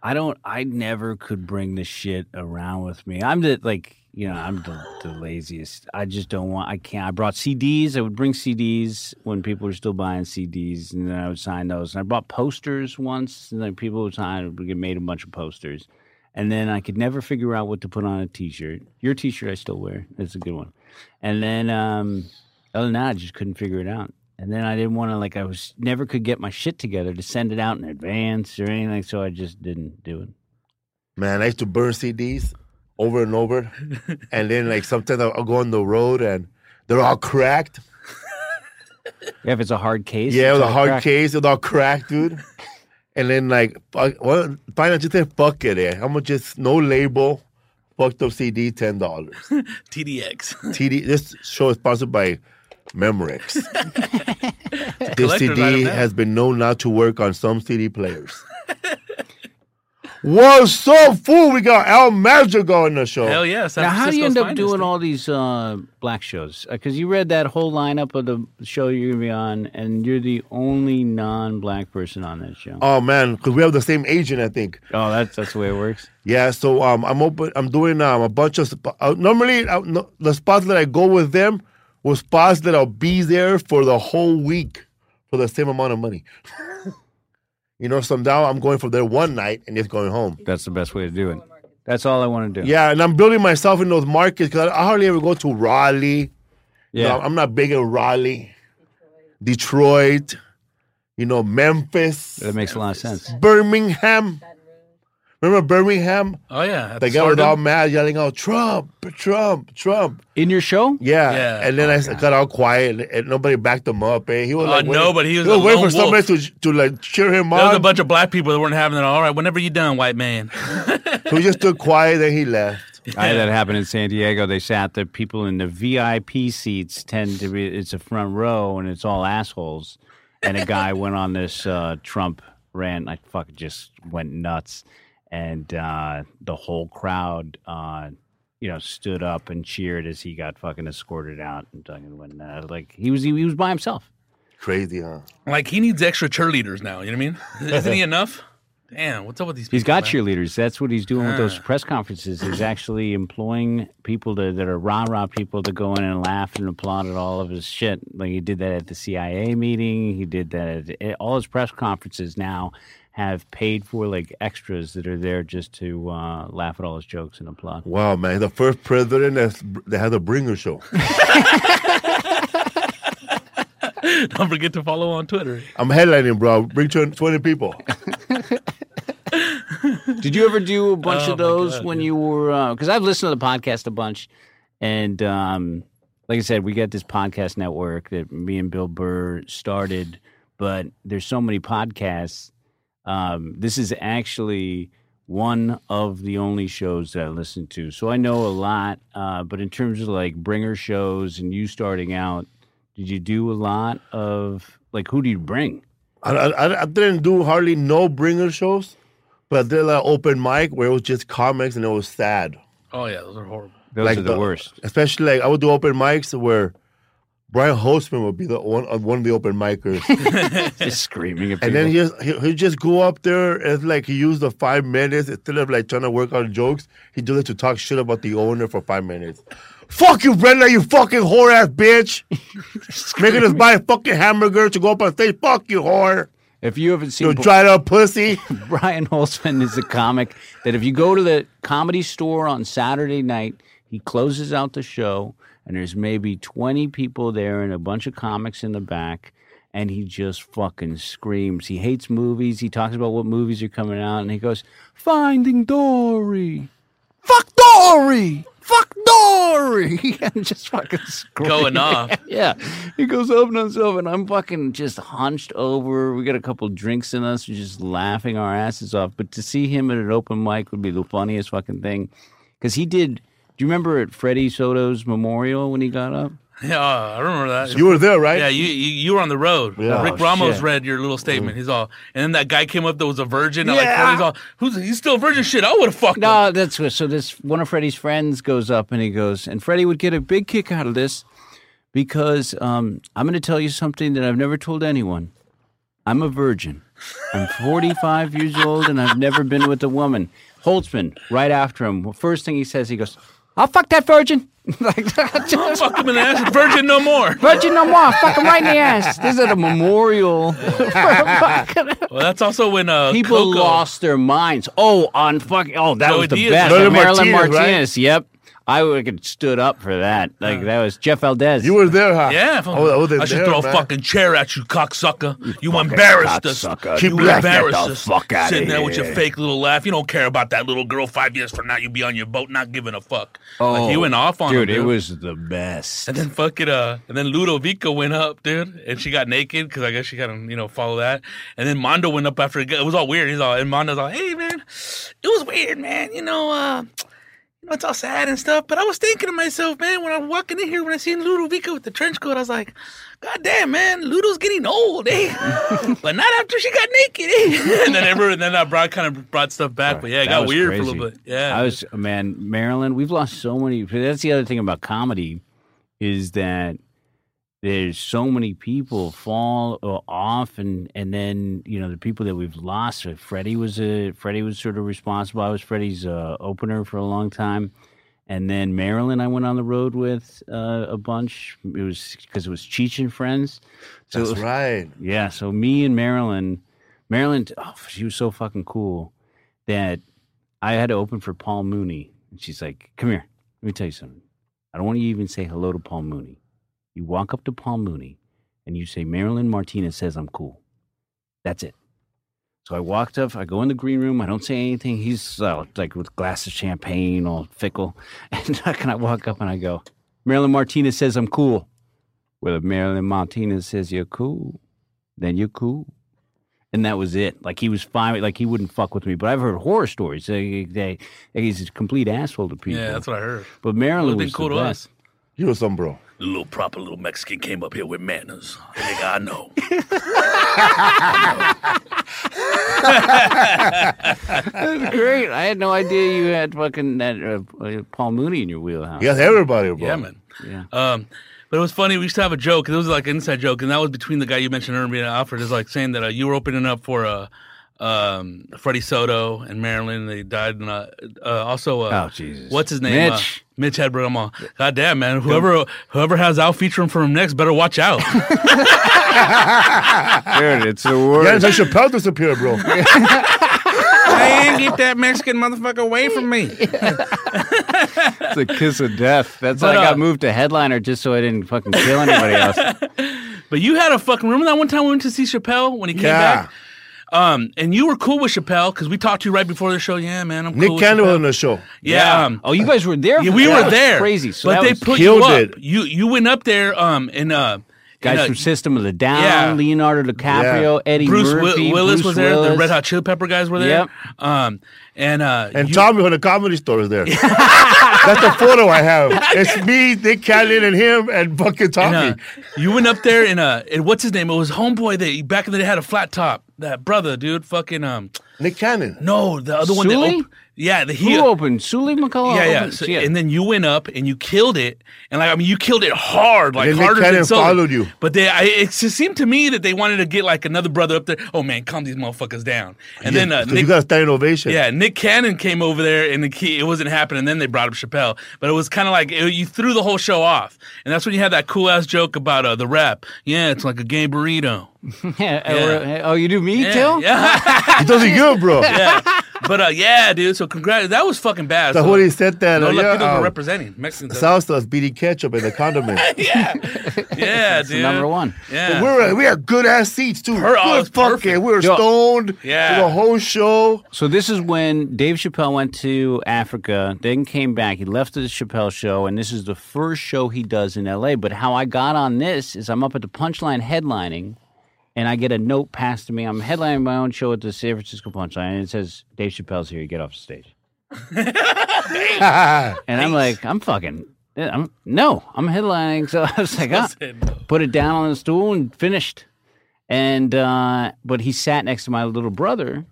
I don't. I never could bring the shit around with me. I'm the like, you know, I'm the, the laziest. I just don't want. I can't. I brought CDs. I would bring CDs when people were still buying CDs, and then I would sign those. And I brought posters once, and then people would sign. We made a bunch of posters, and then I could never figure out what to put on a T-shirt. Your T-shirt I still wear. It's a good one. And then um, other than that, I just couldn't figure it out. And then I didn't want to like I was never could get my shit together to send it out in advance or anything, so I just didn't do it. Man, I used to burn CDs over and over. and then, like, sometimes I'll go on the road and they're all cracked. Yeah, if it's a hard case. Yeah, it's with a hard cracked. case, it's all cracked, dude. and then like fuck, well, finally just say fuck it. Eh? I'm gonna just no label, fucked up CD, ten dollars. TDX. TD. This show is sponsored by Memorex. this CD has been known not to work on some CD players. What's so fool? We got Al Madrigal on the show. Hell yeah. San Now, how do you end up doing dude. all these uh, black shows? Because you read that whole lineup of the show you're going to be on, and you're the only non-black person on that show. Oh man, because we have the same agent, I think. Oh, that's that's the way it works. Yeah, so um, I'm open. I'm doing um, a bunch of sp- uh, normally uh, no, the spots that I go with them were spots that I'll be there for the whole week for the same amount of money. you know, so now I'm going for there one night and just going home. That's the best way to do it. That's all I want to do. Yeah, and I'm building myself in those markets because I hardly ever go to Raleigh. You yeah. know, I'm not big in Raleigh, Detroit, you know, Memphis, that makes a lot of sense. Birmingham. Remember Birmingham? Oh, yeah. at They the got Stardome. all mad, yelling out Trump, Trump, Trump. In your show? Yeah. Yeah. And then I s- got all quiet and, and nobody backed him up. Eh? He was Oh, like, no, but he was he was a waiting lone for somebody wolf. to, to like cheer him There was a bunch of black people that weren't having it. All right, whenever you done, white man. So he just stood quiet, and he left. I had that happen in San Diego. They sat the people in the VIP seats tend to be it's a front row and it's all assholes. And a guy went on this uh, Trump rant. I fucking just went nuts, and uh, the whole crowd, uh, you know, stood up and cheered as he got fucking escorted out and fucking went uh, like he was he, was by himself. Crazy, huh? like, he needs extra cheerleaders now. You know what I mean? Isn't he enough? Damn, what's up with these people? He's got man? cheerleaders. That's what he's doing with those Ah. press conferences. He's actually employing people to, that are rah rah people to go in and laugh and applaud at all of his shit. Like he did that at the CIA meeting. He did that at all his press conferences. Now have paid for like extras that are there just to uh, laugh at all his jokes and applaud. Wow, man. The first president that's, that has a bringer show. Don't forget to follow on Twitter. I'm headlining, bro. Bring 20 20 people. Did you ever do a bunch Oh, of those God, when dude. you were? Because I've listened to the podcast a bunch, and um, like I said, we got this podcast network that me and Bill Burr started. But there's so many podcasts. Um, this is actually one of the only shows that I listen to, so I know a lot. Uh, but in terms of like bringer shows and you starting out, did you do a lot of like who do you bring? I, I, I didn't do hardly no bringer shows, but I did like open mic where it was just comics and it was sad. Oh, yeah, those are horrible. Those like are the, worst. Especially like I would do open mics where Brian Holtzman would be the one uh, one of the open micers, Just screaming at people. and then he just he he just go up there and like he used the five minutes instead of like trying to work on jokes, he do it to talk shit about the owner for five minutes. Fuck you, Brenda, you fucking whore ass bitch! Making us buy a fucking hamburger to go up on stage. Fuck you, whore! if you haven't seen You dried up pussy. Brian Holtzman is a comic that if you go to the comedy store on Saturday night, he closes out the show and there's maybe 20 people there and a bunch of comics in the back and he just fucking screams. He hates movies. He talks about what movies are coming out and he goes, "Finding Dory. Fuck Dory. Fuck Dory." and just fucking screaming. Going off. Yeah. He goes up and himself, and I'm fucking just hunched over. We got a couple drinks in us. We're just laughing our asses off. But to see him at an open mic would be the funniest fucking thing. Because he did. Do you remember at Freddie Soto's memorial when he got up? Yeah, I remember that. You were there, right? Yeah, you, you you were on the road. Yeah. Rick Oh, Ramos shit. read your little statement. He's all, and then that guy came up that was a virgin. Yeah. Like, he's all, who's he's still a virgin? Shit, I would have fucked him. No, that's good. So this one of Freddie's friends goes up and he goes, and Freddie would get a big kick out of this because um, I'm going to tell you something that I've never told anyone. I'm a virgin. I'm 45 years old and I've never been with a woman. Holtzman, right after him, well, first thing he says, he goes, "I'll fuck that virgin." like, just, Fuck him in the ass. Virgin no more. virgin no more. Fuck him right in the ass. This is at a memorial. Well, that's also when uh, People Coco, lost their minds. Oh, on fucking. Oh, that Joey was the Diaz. best. Marilyn Marilyn Martinez, right? Martinez. Yep. I would have stood up for that. Like that was Jeff Valdez. You were there, huh? Yeah, if I'm- Oh, I should there, throw man. a fucking chair at you, cocksucker. You embarrassed us. cocksucker. You Keep laughing. embarrassed Get the us. fuck outta Sitting there with your fake little laugh. You don't care about that little girl. Five years from now, you be on your boat, not giving a fuck. oh, like, he went off on dude. him, It was the best. And then fucking uh, and then Ludovico went up, dude, and she got naked because I guess she got to you know follow that. And then Mondo went up after it. It was all weird. He's all and Mondo's all, hey man, it was weird, man. You know, uh, you know it's all sad and stuff. But I was thinking to myself, man, when I'm walking in here, when I seen Ludovico with the trench coat, I was like, God damn, man, Ludo's getting old, eh? but not after she got naked, eh? and then everyone, then I brought kind of brought stuff back. But yeah, it That got was weird for a little bit. Yeah, I was man, Maryland. We've lost so many. That's the other thing about comedy is that there's so many people fall uh, off, and and then you know the people that we've lost. Freddie was a Freddie was sort of responsible. I was Freddie's uh, opener for a long time. And then marilyn I went on the road with uh, a bunch. It was because it was Cheech and Friends. So That's was- right. yeah, so me and Marilyn, Marilyn, oh, she was so fucking cool that I had to open for Paul Mooney. And she's like, come here, let me tell you something. I don't want you to even say hello to Paul Mooney. You walk up to Paul Mooney and you say, Marilyn Martinez says I'm cool. That's it. So I walked up, I go in the green room, I don't say anything. He's uh, like with glass of champagne, all fickle. And I walk up and I go, Marilyn Martinez says I'm cool. Well, if Marilyn Martinez says you're cool, then you're cool. And that was it. Like he was fine. Like he wouldn't fuck with me. But I've heard horror stories. They, they, he's a complete asshole to people. yeah, that's what I heard. But Marilyn was cool the to best. us. You were some bro. The little proper little Mexican came up here with manners. Nigga, I know. That's great. I had no idea you had fucking that uh, uh, Paul Mooney in your wheelhouse. You got everybody, bro. Yeah, man. Yeah. Um, but it was funny. We used to have a joke. It was like an inside joke, and that was between the guy you mentioned earlier, and Alfred, is like saying that uh, you were opening up for uh, um, Freddie Soto and Marilyn. They died. And, uh, uh, also, uh, Oh, Jesus. what's his name? Mitch. Uh, Mitch Hedberg. I'm all, God damn, man. Whoever whoever has Al featuring for him next better watch out. Dude, it's the Yeah, worst. it's like Chappelle disappeared, bro. Man, get that Mexican motherfucker away from me. It's a kiss of death. That's why I got uh, moved to headliner just so I didn't fucking kill anybody else. But you had a fucking remember that one time we went to see Chappelle when he came Yeah. back? Um, and you were cool with Chappelle because we talked to you right before the show. Yeah, man, I'm Nick cool with Cannon Chappelle. on the show. Yeah, um, Oh, you guys were there? yeah, we that? were there. Crazy. So but they was put Killed you up. it. You you went up there. Um, and uh, guys and, uh, from System of the Down, yeah. Leonardo DiCaprio, Yeah. Eddie Bruce Wi- Murphy, Willis Bruce was there. The Red Hot Chili Pepper guys were there. Yep. Um, and uh, And you- Tommy from the comedy store is there. That's the photo I have. It's me, Nick Cannon, and him, and fucking Tommy. and, uh, you went up there and uh, and what's his name? It was homeboy that back in the day had a flat top. That brother, dude, fucking um, Nick Cannon. no, the other one that Sully? op- yeah, the Who he opened? Sully McCullough? Yeah, yeah. So, Yeah. And then you went up and you killed it, and like I mean, you killed it hard, like then Nick harder Cannon than Sully. followed you. But they, I, it just seemed to me that they wanted to get like another brother up there. Oh man, calm these motherfuckers down. And then uh, 'Cause Nick, you got a standing ovation. yeah, Nick Cannon came over there, and the key, it wasn't happening. And then they brought up Chappelle, but it was kind of like it, you threw the whole show off, and that's when you had that cool ass joke about uh, the rap. Yeah, it's like a gay burrito. Yeah, Yeah. Oh, you do me Yeah, too? yeah, it does it good, bro. yeah. But uh, yeah, dude. So congrats. That was fucking bad. That's so, what he said that. no uh, Latinos yeah, were um, representing Mexicans. Salsa's beating ketchup and the condiment. yeah, yeah, It's dude. number one. Yeah, We're we had good ass seats too. Her- oh, good it's fucking. We were Yo. stoned. Yeah. The whole show. So this is when Dave Chappelle went to Africa, then came back. He left the Chappelle show, and this is the first show he does in L.A. But how I got on this is I'm up at the Punchline headlining, and I get a note passed to me. I'm headlining my own show at the San Francisco Punchline, and it says Dave Chappelle's here. You get off the stage. and I'm like, I'm fucking. I'm, no, I'm headlining. So I was like, ah, put it down on the stool and finished. And uh, but he sat next to my little brother,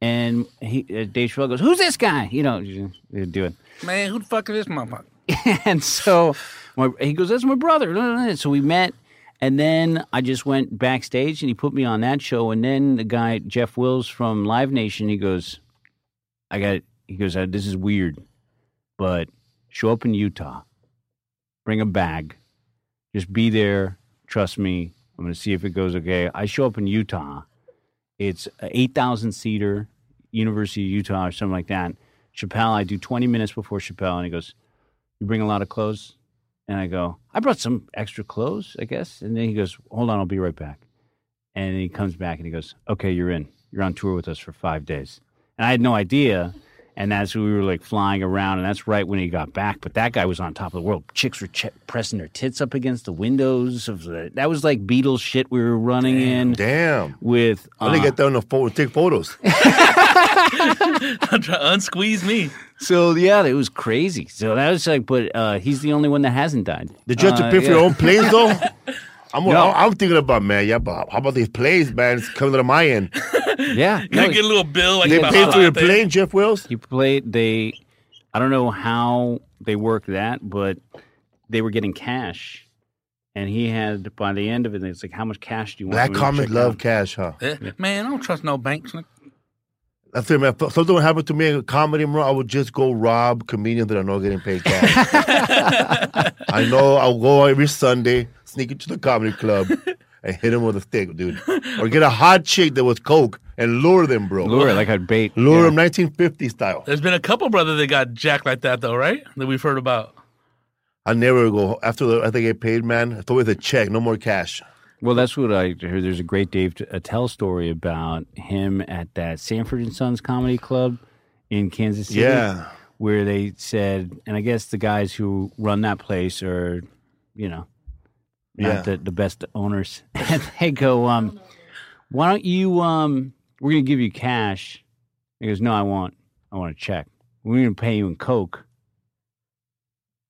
and he uh, Dave Chappelle goes, "Who's this guy?" You know, you you do it. man, who the fuck is this motherfucker? and so my, he goes, "That's my brother." So we met, and then I just went backstage, and he put me on that show. And then the guy Jeff Wills from Live Nation, he goes, "I got." He goes, "Uh, "This is weird, but show up in Utah, bring a bag, just be there. Trust me. I'm going to see if it goes okay." I show up in Utah. It's an eight thousand seater, University of Utah or something like that. Chappelle, I do 20 minutes before Chappelle, and he goes, You bring a lot of clothes? And I go, I brought some extra clothes, I guess. And then he goes, Hold on, I'll be right back. And he comes back and he goes, Okay, you're in. You're on tour with us for five days. And I had no idea. And that's we were like flying around, and that's right when he got back. But that guy was on top of the world. Chicks were ch- pressing their tits up against the windows of the. That was like Beatles shit we were running in Damn. with. I didn't uh, get there on the phone and take photos. Unsqueeze me. So yeah, it was crazy. So that was like, but uh, he's the only one that hasn't died. Did you have to Uh, pay for yeah. your own planes though? I'm, No. I'm thinking about man, yeah, but how about these planes, man? It's coming to my end. Yeah, You get a little bill like They paid for your plane, Jeff Wills? You played. They, I don't know how they worked that, but they were getting cash, and he had by the end of it, it's like, how much cash do you want? Black me to comic love out? cash, huh? Eh, Man, I don't trust no banks. That's it, man. If something would happen to me in a comedy, bro, I would just go rob comedians that are not getting paid cash. I know I'll go every Sunday, sneak into the comedy club, and hit him with a stick, dude. Or get a hot chick that was coke and lure them, bro. Lure it like a bait. Lure yeah. them 1950 style. There's been a couple brother that got jacked like that though, right? That we've heard about. I never go after the, after I get paid, man. It's always a check, no more cash. Well, that's what I heard. There's a great Dave Attell story about him at that Stanford and Sons Comedy Club in Kansas City. Yeah. where they said, and I guess the guys who run that place are, you know, not the, the best owners. And they go, um, why don't you, um, we're going to give you cash. He goes, no, I want, I want a check. We're going to pay you in Coke.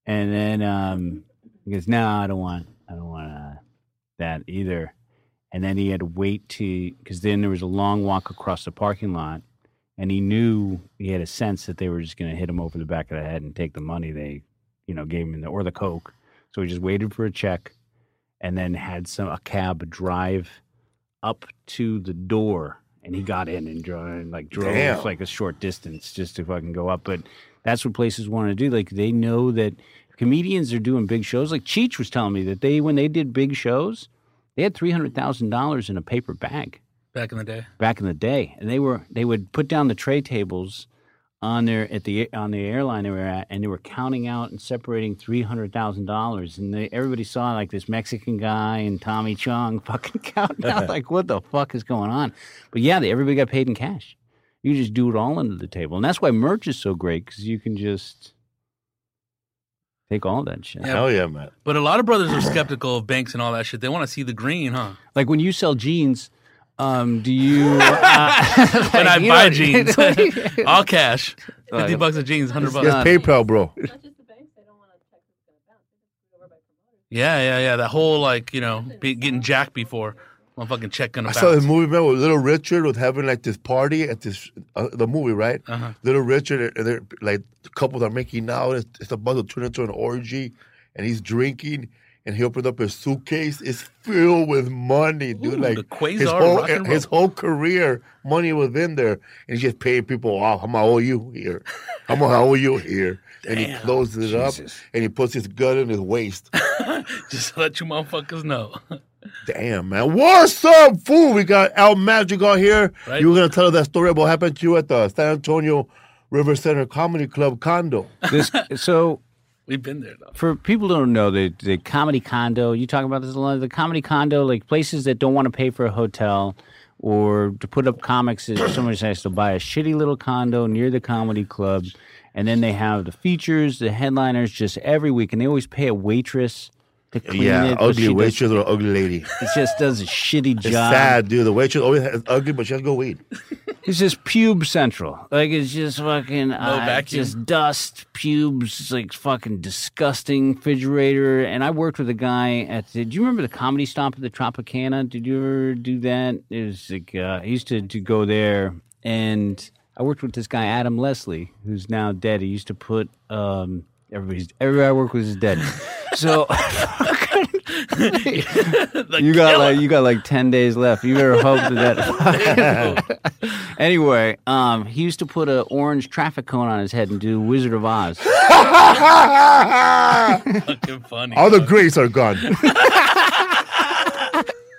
And then, um, he goes, no, I don't want, I don't want uh, that either. And then he had to wait to, because then there was a long walk across the parking lot and he knew he had a sense that they were just going to hit him over the back of the head and take the money they, you know, gave him the, or the coke. So he just waited for a check, and then had some a cab drive up to the door, and he got in and drove, and like drove Damn. like a short distance just to fucking go up. But that's what places want to do. Like they know that comedians are doing big shows. Like Cheech was telling me that they when they did big shows, they had three hundred thousand dollars in a paper bag Back in the day. back in the day, and they were they would put down the tray tables on their at the on the airline they were at, and they were counting out and separating three hundred thousand dollars, and they, everybody saw like this Mexican guy and Tommy Chong fucking counting out like what the fuck is going on? But yeah, they, everybody got paid in cash. You just do it all under the table, and that's why merch is so great because you can just take all that shit. Yeah. Hell yeah, man. But a lot of brothers are skeptical of banks and all that shit. They want to see the green, huh? Like when you sell jeans. Um, do you? Uh, When I you buy jeans, all cash, fifty yeah. bucks of jeans, hundred bucks. Yes, PayPal, bro. Yeah, yeah, yeah. That whole like you know be, getting jacked before, motherfucking check gonna I bounce. saw this movie, man, with Little Richard was having like this party at this uh, the movie, right? Uh-huh. Little Richard, and they're like couples are making out. It's, it's about to turn into an orgy, and he's drinking. And he opened up his suitcase. It's filled with money, dude. Ooh, like the Quasar his whole rock and his whole career, money was in there, and he's just paying people off. How much I owe you here? How much I owe you here? And he closes it up, and he puts his gun in his waist. Just to let you motherfuckers know. Damn, man. What's up, fool? We got Al Magic on here. Right. You were going to tell us that story about what happened to you at the San Antonio River Center Comedy Club condo. This, so We've been there though. for people who don't know the the comedy condo you talk about this a lot the comedy condo like places that don't want to pay for a hotel or to put up comics is somebody has to buy a shitty little condo near the comedy club and then they have the features the headliners just every week and they always pay a waitress to clean yeah, it ugly she does- waitress or ugly lady. it just does a shitty job. It's job sad, dude. The waitress always is ugly, but she has to go weed. It's just pube central. Like it's just fucking uh, vacuum. just dust, pubes, like fucking disgusting refrigerator. And I worked with a guy at. the do you remember the comedy stop at the Tropicana? Did you ever do that? It was like uh, I used to to go there, and I worked with this guy Adam Leslie, who's now dead. He used to put um, everybody's everybody I work with is dead. So you got like you got like ten days left. You better hope that. that anyway, um, he used to put an orange traffic cone on his head and do Wizard of Oz. fucking funny. All the greats are gone.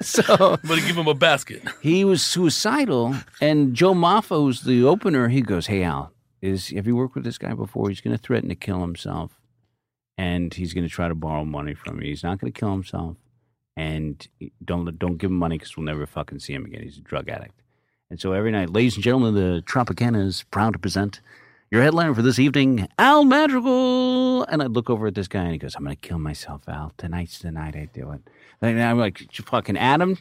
So but give him a basket. he was suicidal, and Joe Maffa, who's the opener, he goes, "Hey Al, is have you worked with this guy before? He's going to threaten to kill himself." and he's going to try to borrow money from me. He's not going to kill himself, and don't don't give him money because we'll never fucking see him again. He's a drug addict. And so every night, ladies and gentlemen, the Tropicana is proud to present your headliner for this evening, Al Madrigal. And I'd look over at this guy and he goes, I'm going to kill myself, Al. Tonight's the night I do it. And I'm like, fucking Adam,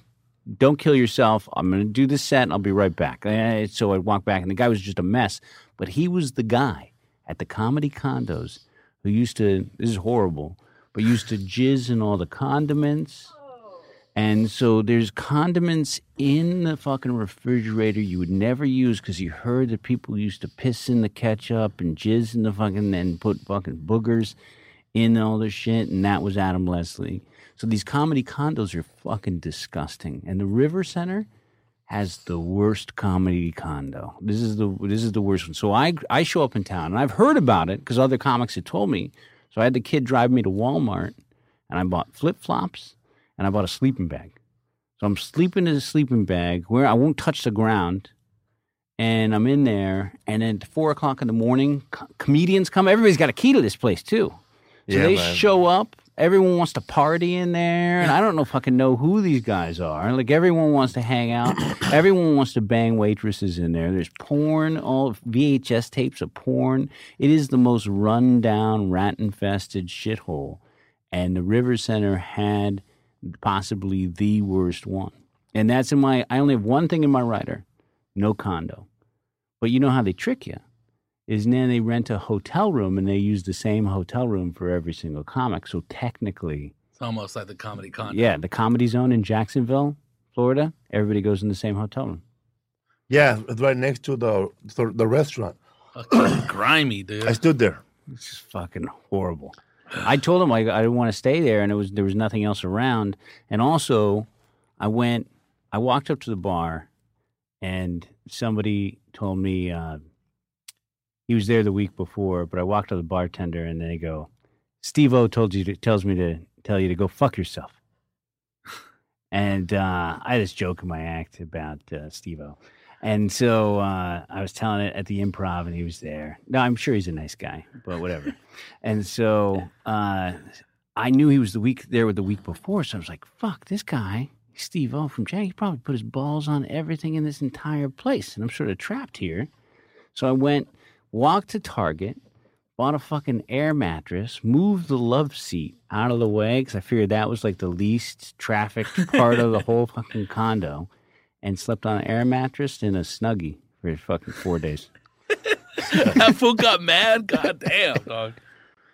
don't kill yourself. I'm going to do this set and I'll be right back. Eh, So I'd walk back and the guy was just a mess. But he was the guy at the comedy condos who used to, this is horrible, but used to jizz in all the condiments. And so there's condiments in the fucking refrigerator you would never use because you heard that people used to piss in the ketchup and jizz in the fucking and put fucking boogers in all this shit. And that was Adam Leslie. So these comedy condos are fucking disgusting. And the River Center has the worst comedy condo. This is the this is the worst one. So I I show up in town and I've heard about it because other comics had told me. So I had the kid drive me to Walmart and I bought flip flops and I bought a sleeping bag. So I'm sleeping in a sleeping bag where I won't touch the ground. And I'm in there, and then at four o'clock in the morning, co- comedians come. Everybody's got a key to this place too. So Yeah, they man. show up. Everyone wants to party in there, and I don't know fucking know who these guys are. Like everyone wants to hang out. everyone wants to bang waitresses in there. There's porn, all VHS tapes of porn. It is the most run-down, rat-infested shithole. And the River Center had possibly the worst one. And that's in my. I only have one thing in my writer: no condo. But you know how they trick you is then they rent a hotel room and they use the same hotel room for every single comic. So technically, It's almost like the comedy con. yeah, the Comedy Zone in Jacksonville, Florida, everybody goes in the same hotel room. Yeah, it's right next to the the, the restaurant. Fucking grimy, dude. I stood there. It's just fucking horrible. I told him like I didn't want to stay there, and it was there was nothing else around. And also, I went, I walked up to the bar, and somebody told me uh, he was there the week before. But I walked to the bartender, and they go, "Steve O told you to, tells me to tell you to go fuck yourself." And uh, I had this joke in my act about uh, Steve O. And so uh, I was telling it at the improv, and he was there. No, I'm sure he's a nice guy, but whatever. and so uh, I knew he was the week there with the week before, so I was like, "Fuck, this guy, Steve O from Jack, he probably put his balls on everything in this entire place, and I'm sort of trapped here." So I went, walked to Target, bought a fucking air mattress, moved the love seat out of the way because I figured that was like the least trafficked part of the whole fucking condo, and slept on an air mattress in a snuggie for fucking four days. that fool got mad. God damn, dog.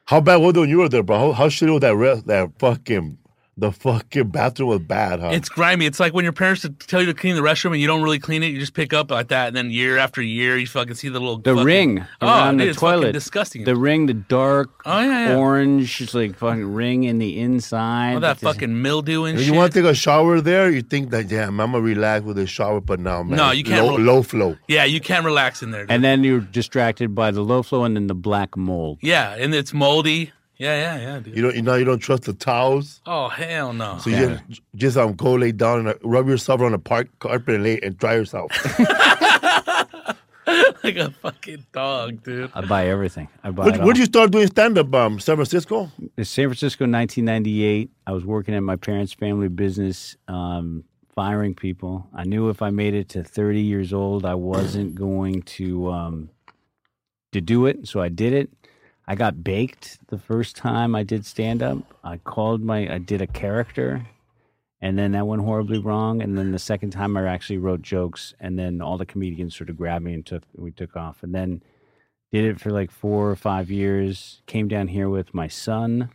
How bad was it when you were there, bro? How, how shitty was that rest, that fucking the fucking bathroom was bad, huh? It's grimy. It's like when your parents tell you to clean the restroom and you don't really clean it. You just pick up like that, and then year after year, you fucking see the little The fucking- ring Oh, around dude, the it's fucking toilet, disgusting. The ring, the dark Oh, yeah, yeah. orange, it's like fucking ring in the inside. all that It's just- fucking mildew and When shit. you want to take a shower there, you think that damn, I'm gonna relax with a shower, but no, man. No, you can't Low, rel- low flow. yeah, you can't relax in there. dude. And then you're distracted by the low flow and then the black mold. yeah, and it's moldy. Yeah, yeah, yeah, dude. You don't, you know, you don't trust the towels, Oh hell no. so you just, just um go lay down and uh, rub yourself on a park carpet and lay and dry yourself. like a fucking dog, dude. I buy everything. I buy Where, it where'd you start doing stand up? Um, San Francisco. It's San Francisco, 1998. I was working at my parents' family business, um, firing people. I knew if I made it to 30 years old, I wasn't going to um, to do it, so I did it. I got baked the first time I did stand up. I called my, I did a character, and then that went horribly wrong. And then the second time, I actually wrote jokes, and then all the comedians sort of grabbed me and took we took off. And then did it for like four or five years. Came down here with my son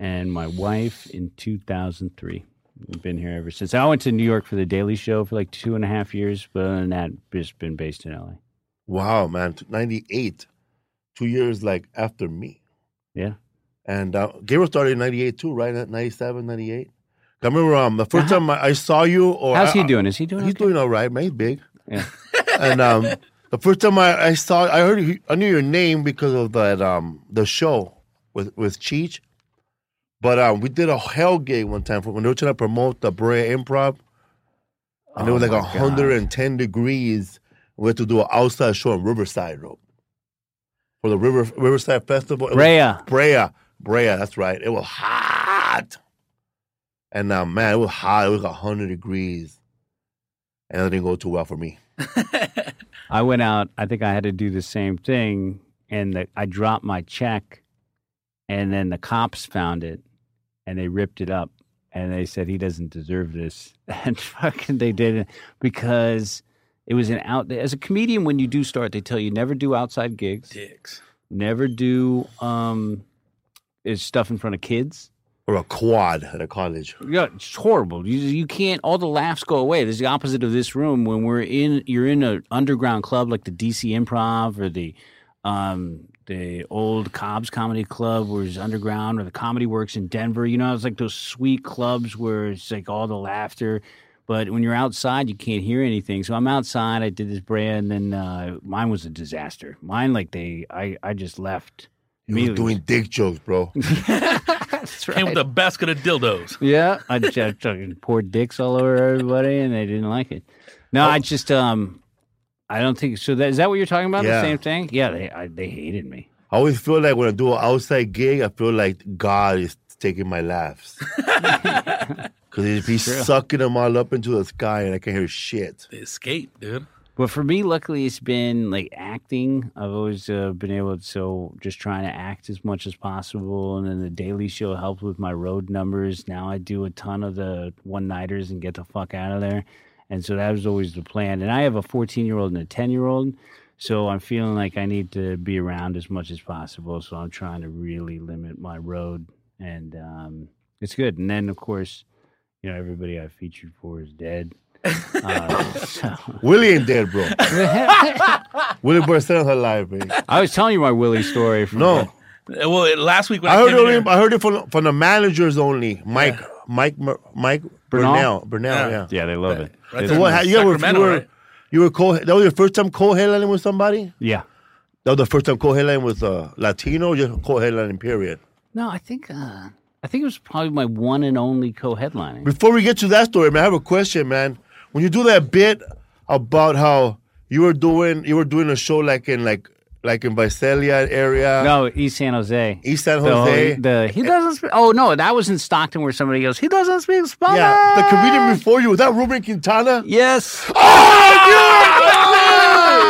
and my wife in 2003. I've been here ever since. I went to New York for the Daily Show for like two and a half years, but other than that, just been based in LA. Wow, man, ninety eight, two years like after me. Yeah. And uh, Gabriel started in '98 too, right? At 97, 98. I remember um, the 1st Uh-huh. time I, I saw you. Or How's I- he doing? Is he doing He's okay? doing all right, man. He's big. Yeah. and um, the first time I, I saw, I heard, you- I knew your name because of that um, the show with with Cheech. But um, we did a hell gig one time for when they were trying to promote the Brea Improv, and it Oh was like my God. 110 degrees. We had to do an outside show on Riverside Road the River Riverside Festival. It Brea. Brea. Brea, that's right. It was hot. And uh, man, it was hot. It was 100 degrees. And it didn't go too well for me. I went out. I think I had to do the same thing, and the, I dropped my check, and then the cops found it, and they ripped it up, and they said he doesn't deserve this, and fucking they did it because it was an out. As a comedian, when you do start, they tell you never do outside gigs, Dicks. never do um, is stuff in front of kids. Or a quad at a college. Yeah, it's horrible. You you can't. All the laughs go away. There's the opposite of this room when we're in. You're in an underground club like the DC Improv or the um the old Cobb's Comedy Club, where it's underground, or the Comedy Works in Denver. You know, it's like those sweet clubs where it's like all the laughter. But when you're outside, you can't hear anything. So I'm outside. I did this brand, and then uh, mine was a disaster. Mine, like they, I, I just left. You was immediately. doing dick jokes, bro. That's Came with a basket of dildos. Yeah, I just fucking poured dicks all over everybody, and they didn't like it. No, I just um, I don't think so. That is that what you're talking about? Yeah. The same thing? Yeah, they I, they hated me. I always feel like when I do an outside gig, I feel like God is taking my laughs. Because he's True. sucking them all up into the sky and I can't hear shit. The escape, dude. But for me, luckily, it's been like acting. I've always uh, been able to, so just trying to act as much as possible. And then the Daily Show helped with my road numbers. Now I do a ton of the one nighters and get the fuck out of there. And so that was always the plan. And I have a 14 year old and a 10 year old. So I'm feeling like I need to be around as much as possible. So I'm trying to really limit my road. And um, it's good. And then, of course, you know, everybody I featured for is dead. Uh, so. Willie ain't dead, bro. Willie Barcena's alive, baby. I was telling you my Willie story. From No, Uh, Well, last week when I I, heard came it. here, Only, I heard it from from the managers only. Mike, Mike, Mer- Mike Bernal? Bernal, Bernal, Yeah. yeah. Yeah, they love it. right So what? You, were, you were right? you were co. That was your first time co-headlining with somebody. Yeah. That was the first time co-headlining with a Latino. Just co-headlining, period. No, I think uh, I think it was probably my one and only co-headlining. Before we get to that story, man, I have a question, man. When you do that bit about how you were doing, you were doing a show like in like like in Visalia area, No, East San Jose. East San Jose. The, he doesn't speak. Oh no, that was in Stockton where somebody goes. He doesn't speak Spanish. yeah, the comedian before you was that Ruben Quintana. Yes. Oh,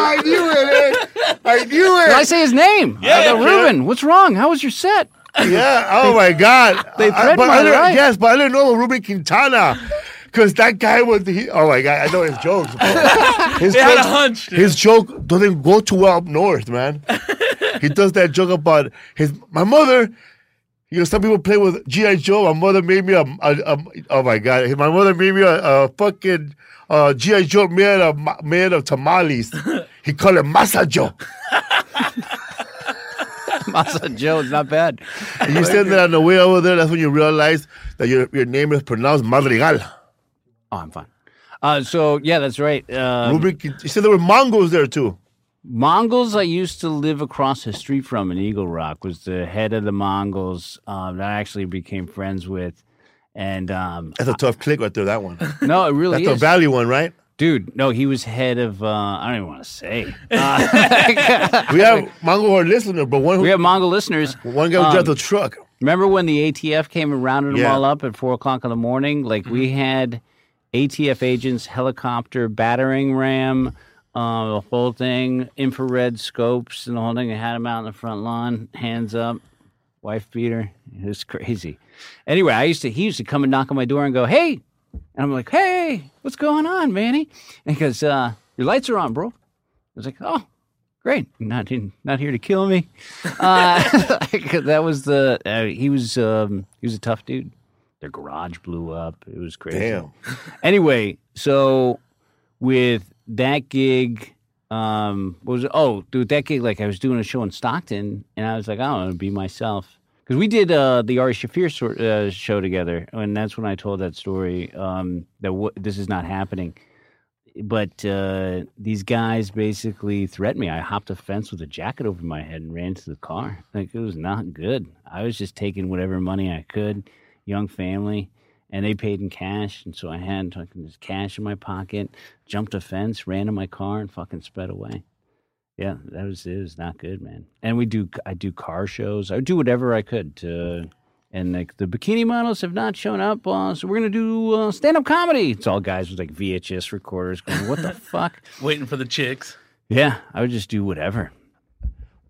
I knew it. eh? I knew it. Did I say his name? Yeah, I go, yeah. Ruben. What's wrong? How was your set? Yeah. Oh my God. They I- threatened but my I didn't- life. Yes, but I didn't know Ruben Quintana. Because that guy was, he, oh my God, I know his jokes. bro. His They had a jokes- hunch. dude. His joke doesn't go too well up north, man. he does that joke about his my mother. You know, some people play with GI Joe. My mother made me a, a, a oh my god, my mother made me a, a fucking uh, GI Joe made of ma- made of tamales. he called it Masa Joe. Masa Joe, it's not bad. And you said that on the way over there. That's when you realize that your your name is pronounced Madrigal. Oh, I'm fine. Uh, so yeah, that's right. Uh, Ruben, Quint- you said there were Mongols there too. Mongols I used to live across the street from in Eagle Rock was the head of the Mongols um, that I actually became friends with. And um, That's a tough click right there. That one. no, it really That's is. value one, right? Dude, no, he was head of, uh, I don't even want to say. Uh, We have Mongol who are but one who we have Mongol listeners. one guy who Um, drives the truck. Remember when the ATF came and rounded them all up at four o'clock in the morning? Like we had ATF agents, helicopter, battering ram, uh, the whole thing, infrared scopes, and the whole thing. They had him out in the front lawn, hands up, wife beater. It was crazy. Anyway, I used to he used to come and knock on my door and go, "Hey," and I'm like, "Hey, what's going on, Manny?" And he goes, uh, "Your lights are on, bro." I was like, "Oh." Great, not in, not here to kill me. Uh, that was the uh, he was um, he was a tough dude. Their garage blew up. It was crazy. Damn. Anyway, so with that gig, um, what was it? Oh, dude, that gig, like I was doing a show in Stockton, and I was like, I don't want to be myself because we did uh, the Ari Shaffir uh, show together, and that's when I told that story um, that w- this is not happening. But uh, these guys basically threatened me. I hopped a fence with a jacket over my head and ran to the car. Like it was not good. I was just taking whatever money I could, young family, and they paid in cash. And so I had fucking this cash in my pocket, jumped a fence, ran to my car, and fucking sped away. Yeah, that was it was not good, man. And we do I do car shows. I do whatever I could to and like the bikini models have not shown up, uh, so we're gonna do uh, stand up comedy. It's all guys with like VHS recorders going, What the fuck? Waiting for the chicks. Yeah, I would just do whatever.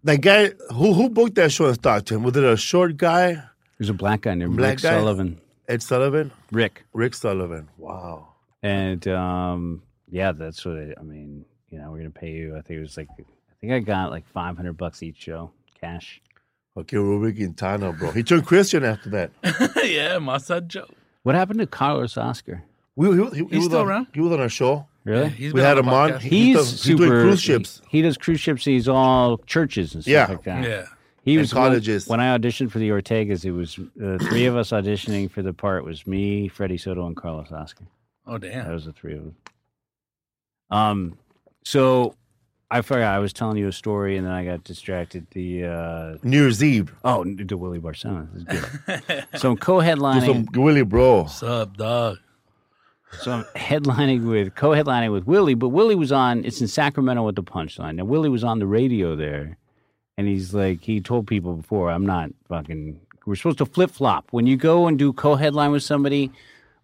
That guy who who booked that show in Stockton was it a short guy, There's a black guy named Black Rick guy? Sullivan. Ed Sullivan, Rick. Rick Sullivan? Wow. And um, yeah, that's what I, I mean. You know, we're gonna pay you. I think it was like, I think I got like five hundred bucks each show, cash. Okay, Ruben Quintana, bro. He turned Christian after that. yeah, my son Joe. What happened to Carlos Oscar? We, he, he, he He's was still on, around. He was on our show. Really? He's we had on him the on. podcast. He- He's does- he's doing cruise ships. He, he does cruise ships. He's all churches and stuff Yeah. like that. Yeah. He And was one- colleges. when I auditioned for the Ortegas. It was uh, three of us auditioning for the part. Was me, Freddie Soto, and Carlos Oscar. Oh damn! That damn. was the three of them. Um, so I forgot. I was telling you a story, and then I got distracted. The uh, New Year's Eve. oh, the Willie Barcena. This is good. so I'm co-headlining. some Willie, bro. What's up, dog? So I'm headlining with co-headlining with Willie, but Willie was on. It's in Sacramento with the Punchline. Now Willie was on the radio there, and he's like he told people before, "I'm not fucking." We're supposed to flip flop when you go and do co-headline with somebody.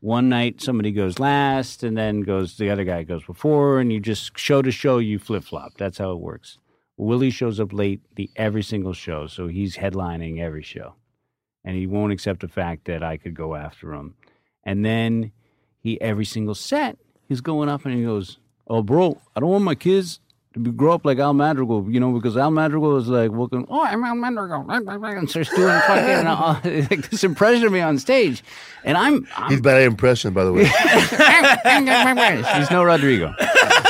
One night somebody goes last, and then goes the other guy goes before, and you just show to show you flip flop. That's how it works. Willie shows up late the every single show, so he's headlining every show, and he won't accept the fact that I could go after him. And then he every single set he's going up and he goes, "Oh, bro, I don't want my kids to be grow up like Al Madrigal, you know, because Al Madrigal is like looking, oh, I'm Al Madrigal, and starts doing fucking uh, like this impression of me on stage, and I'm, I'm He's bad at impression, by the way. he's no Rodrigo,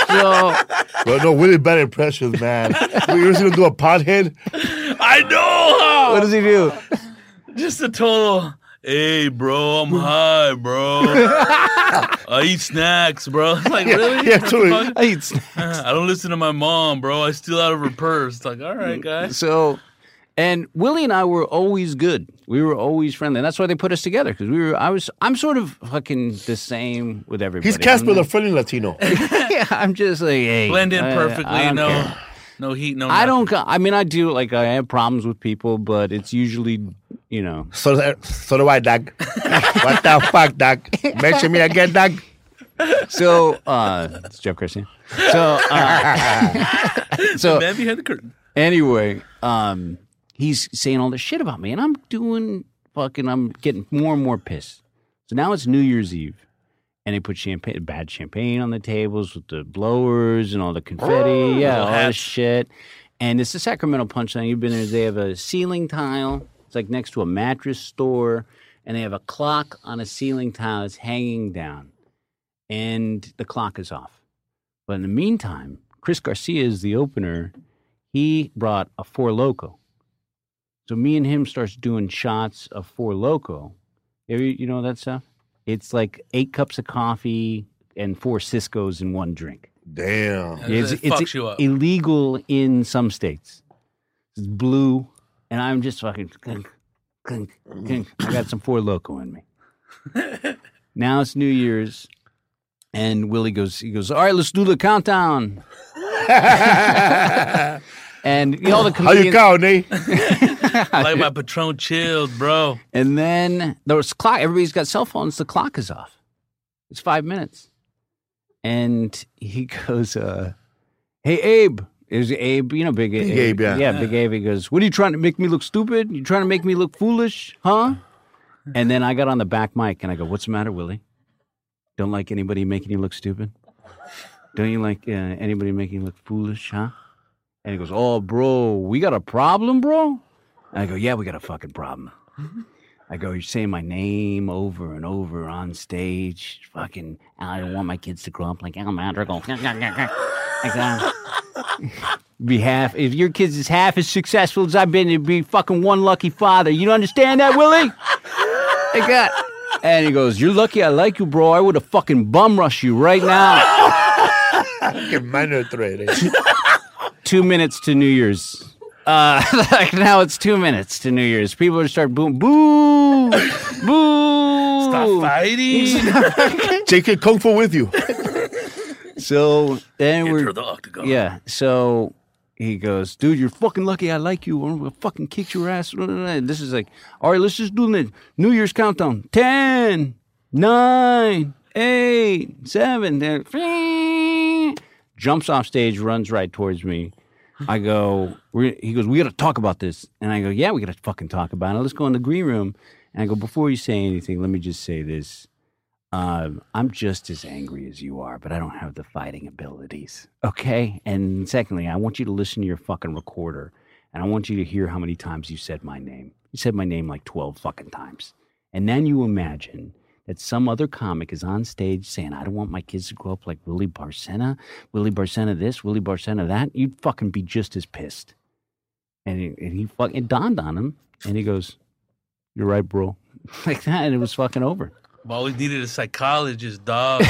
so Bro, no, Willie bad at impressions, man. you ever seen him do a pothead? I know. what does he do? Just a total. Hey, bro, I'm high, bro. I eat snacks, bro. It's like, really? yeah, What the totally. fuck? He's- I don't listen to my mom, bro. I steal out of her purse. It's like, all right, guys. So, and Willie and I were always good. We were always friendly. And that's why they put us together because we were. I was. I'm sort of fucking the same with everybody. He's Casper I'm the friendly Latino. yeah, I'm just like, hey, Blend in I- perfectly. I don't no, care. no heat, no. I don't. I mean, I do. Like, I have problems with people, but it's usually, you know. So, so do I, dog. what the fuck, dog? Mention me again, dog. So, uh, it's Jeff Christian. So, uh, so Man behind the curtain. anyway, um, he's saying all this shit about me, and I'm doing fucking. I'm getting more and more pissed. So now it's New Year's Eve, and they put champagne, bad champagne on the tables with the blowers and all the confetti, yeah, all this shit. And it's the Sacramento Punchline. You've been there. They have a ceiling tile. It's like next to a mattress store, and they have a clock on a ceiling tile that's hanging down, and the clock is off. But in the meantime, Chris Garcia is the opener. He brought a Four Loco. So me and him starts doing shots of Four Loco. You, know that stuff? It's like eight cups of coffee and four Cisco's in one drink. Damn. It, It's, it it's fucks you up. illegal in some states. It's blue, and I'm just fucking clink, clink, clink. I got some Four Loco in me. now it's New Year's, and Willie goes. He goes. All right, let's do the countdown. and you know the How you comedians, count, eh? like my Patron chilled, bro. and then there was clock. Everybody's got cell phones. The clock is off. It's five minutes, and he goes, uh, "Hey, Abe." Is Abe, you know, big, Big Abe, yeah. yeah, big Abe. He goes, "What are you trying to make me look stupid? You trying to make me look foolish, huh?" And then I got on the back mic and I go, "What's the matter, Willie? Don't like anybody making you look stupid? Don't you like uh, anybody making you look foolish, huh?" And he goes, "Oh, bro, we got a problem, bro." And I go, "Yeah, we got a fucking problem." I go, "You're saying my name over and over on stage. Fucking, I don't want my kids to grow up like Al Madrigal." Like, uh, be half. If your kids is half as successful as I've been, it'd be fucking one lucky father. You don't understand that, Willie? Like that. And he goes, "You're lucky. I like you, bro. I would have fucking bum rushed you right now." Fucking minor threat. two minutes to New Year's. Uh, like now it's two minutes to New Year's. People are start boom, boo, boo. Stop fighting. Take it kung fu with you. So then Enter we're the octagon. yeah. So he goes, dude, you're fucking lucky I like you. I'm gonna fucking kick your ass. And this is like, all right, let's just do the New Year's countdown. 10, 9, 8, 7. Then, jumps off stage, runs right towards me. I go, he goes, we got to talk about this. And I go, yeah, we got to fucking talk about it. Let's go in the green room. And I go, before you say anything, let me just say this. Um, I'm just as angry as you are, but I don't have the fighting abilities. Okay. And secondly, I want you to listen to your fucking recorder and I want you to hear how many times you said my name. You said my name like 12 fucking times. And then you imagine that some other comic is on stage saying, I don't want my kids to grow up like Willie Barcena, Willie Barcena this, Willie Barcena that. You'd fucking be just as pissed. And he, and he fucking it dawned on him and he goes, You're right, bro. like that. And it was fucking over. I've always needed a psychologist, dog.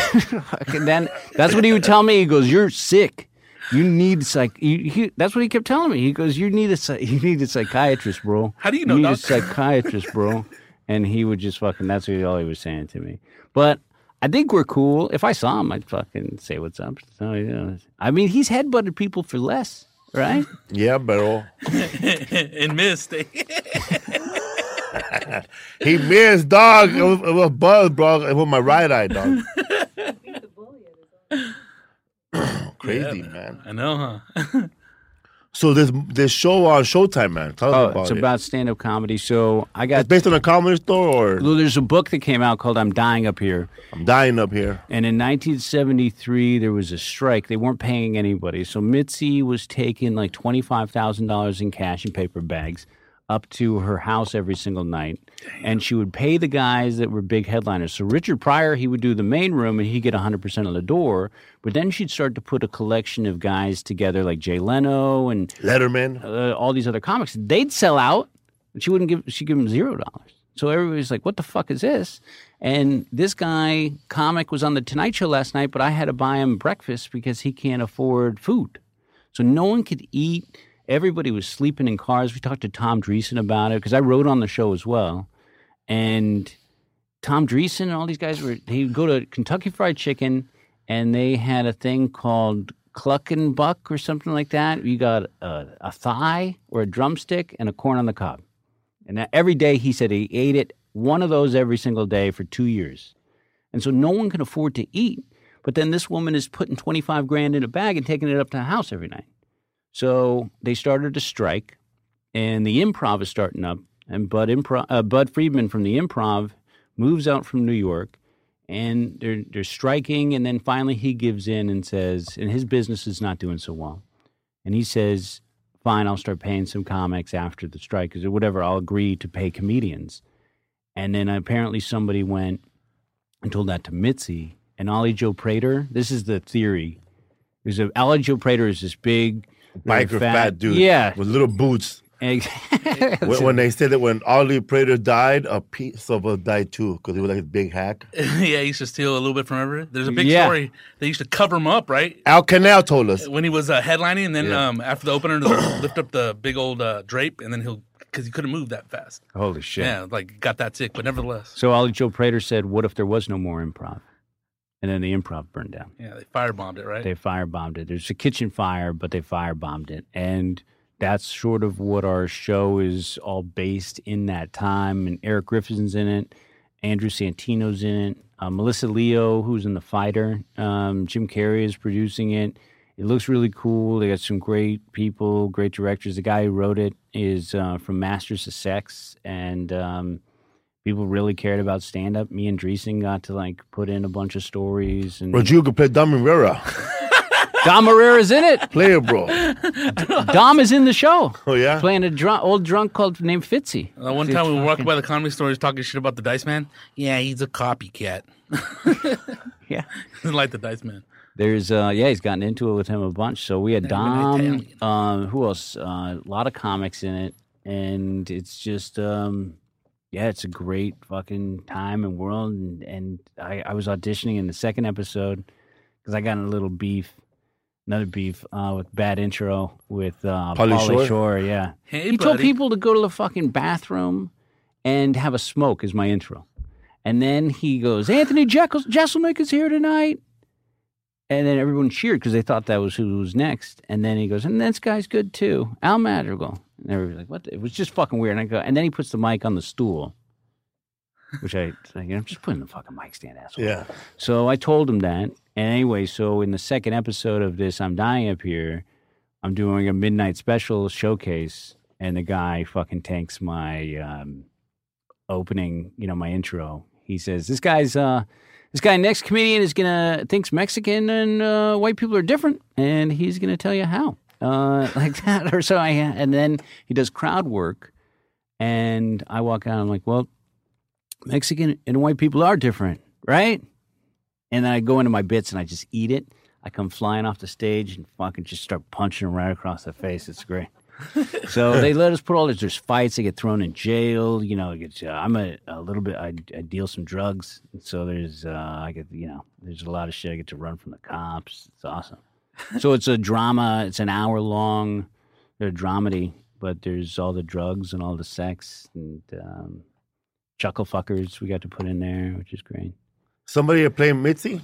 And then that's what he would tell me. He goes, "You're sick. You need psych." You, he, that's what he kept telling me. He goes, "You need a you need a psychiatrist, bro. How do you know, You need doc? a psychiatrist, bro?" And he would just fucking. That's what all he was saying to me. But I think we're cool. If I saw him, I'd fucking say what's up. So, you know, I mean, he's headbutted people for less, right? Yeah, pero and missed. he missed, dog. It was, it was buzz, bro. It was my right eye, dog. Crazy, man. I know, huh? So this this show on Showtime, man. Tell us Oh, about it's it. about stand-up comedy. So I got. it's based on a comedy store, or Well, there's a book that came out called "I'm Dying Up Here." I'm dying up here. And in 1973, there was a strike. They weren't paying anybody. So Mitzi was taking like $25,000 in cash and paper bags up to her house every single night. And she would pay the guys that were big headliners. So Richard Pryor, he would do the main room and he'd get 100% of the door. But then she'd start to put a collection of guys together like Jay Leno and Letterman. uh, all these other comics. They'd sell out, but she wouldn't give. She give them zero dollars. So everybody's like, "What the fuck is this?" And this guy comic was on the Tonight Show last night, but I had to buy him breakfast because he can't afford food. So no one could eat. Everybody was sleeping in cars. We talked to Tom Dreesen about it because I wrote on the show as well. And Tom Dreesen and all these guys were they would go to Kentucky Fried Chicken and they had a thing called cluck and buck or something like that. You got a, a thigh or a drumstick and a corn on the cob. And every day he said he ate it one of those every single day for two years. And so no one can afford to eat. But then this woman is putting 25 grand in a bag and taking it up to the house every night. So they started a strike, and the improv is starting up. And Bud, Impro- uh, Bud Friedman from the improv moves out from New York, and they're, they're striking. And then finally he gives in and says, and his business is not doing so well. And he says, fine, I'll start paying some comics after the strike, or whatever, I'll agree to pay comedians. And then apparently somebody went and told that to Mitzi and Ollie Joe Prater. This is the theory. There's a Ollie Joe Prater is this big, Biker fat, dude. Yeah. With little boots. When, when they said that when Ollie Prater died, a piece of us died too because he was like a big hack. yeah, he used to steal a little bit from everybody. There's a big Yeah. story. They used to cover him up, right? Al Canal told us. When he was uh, headlining, and then Yeah. um, after the opener, they'll lift up the big old uh, drape, and then he'll because he couldn't move that fast. Holy shit. Yeah, like got that sick, but nevertheless, So Ollie Joe Prater said, What if there was no more improv? And then the improv burned down. yeah, they firebombed it, right? They firebombed it. There's a kitchen fire, but they firebombed it. And that's sort of what our show is all based in that time. And Erik Griffin's in it, Andrew Santino's in it, uh, Melissa Leo, who's in The Fighter, um, Jim Carrey is producing it. It looks really cool. They got some great people, great directors. The guy who wrote it is uh, from Masters of Sex, and um, people really cared about stand up. Me and Dreesen got to like put in a bunch of stories, and Rodrigo could play Dom Rivera. Dom Irrera's in it. Play it, bro. Dom is in the show, Oh, yeah? playing a drunk, old drunk called named Fitzy. Uh, one time we were walking by the comedy store, he was talking shit about the Dice Man. Yeah, he's a copycat. Yeah. Didn't like the Dice Man. There's uh yeah, he's gotten into it with him a bunch. So we had Dom, been um, who else? Uh, a lot of comics in it, and it's just um, yeah, it's a great fucking time and world. And, and I, I was auditioning in the second episode because I got in a little beef, another beef uh, with bad intro with uh, Pauly Pauly Shore? Shore. Yeah, Hey, he told people to go to the fucking bathroom and have a smoke as my intro. And then he goes, Anthony Jekyll- Jeselnik is here tonight. And then everyone cheered because they thought that was who was next. And then he goes, and this guy's good too, Al Madrigal. And everybody's like, what? the-" It was just fucking weird. And I go, and then he puts the mic on the stool, which I, I'm just putting the fucking mic stand, asshole. Yeah. So I told him that. And anyway, so in the second episode of this, I'm dying up here. I'm doing a midnight special showcase, and the guy fucking tanks my um, opening, you know, my intro. He says, "This guy's uh, this guy next comedian is gonna thinks Mexican and uh, white people are different, and he's gonna tell you how." Uh, like that, or so I. And then he does crowd work, and I walk out. I'm like, "Well, Mexican and white people are different, right?" And then I go into my bits and I just eat it. I come flying off the stage and fucking just start punching him right across the face. It's great. so they let us put all this. There's fights. They get thrown in jail. You know, uh, I'm a, a little bit. I, I deal some drugs. So there's, uh, I get, you know, there's a lot of shit. I get to run from the cops. It's awesome. So it's a drama. It's an hour long. They're a dramedy, but there's all the drugs and all the sex and um, chuckle fuckers we got to put in there, which is great. Somebody playing Mitzi?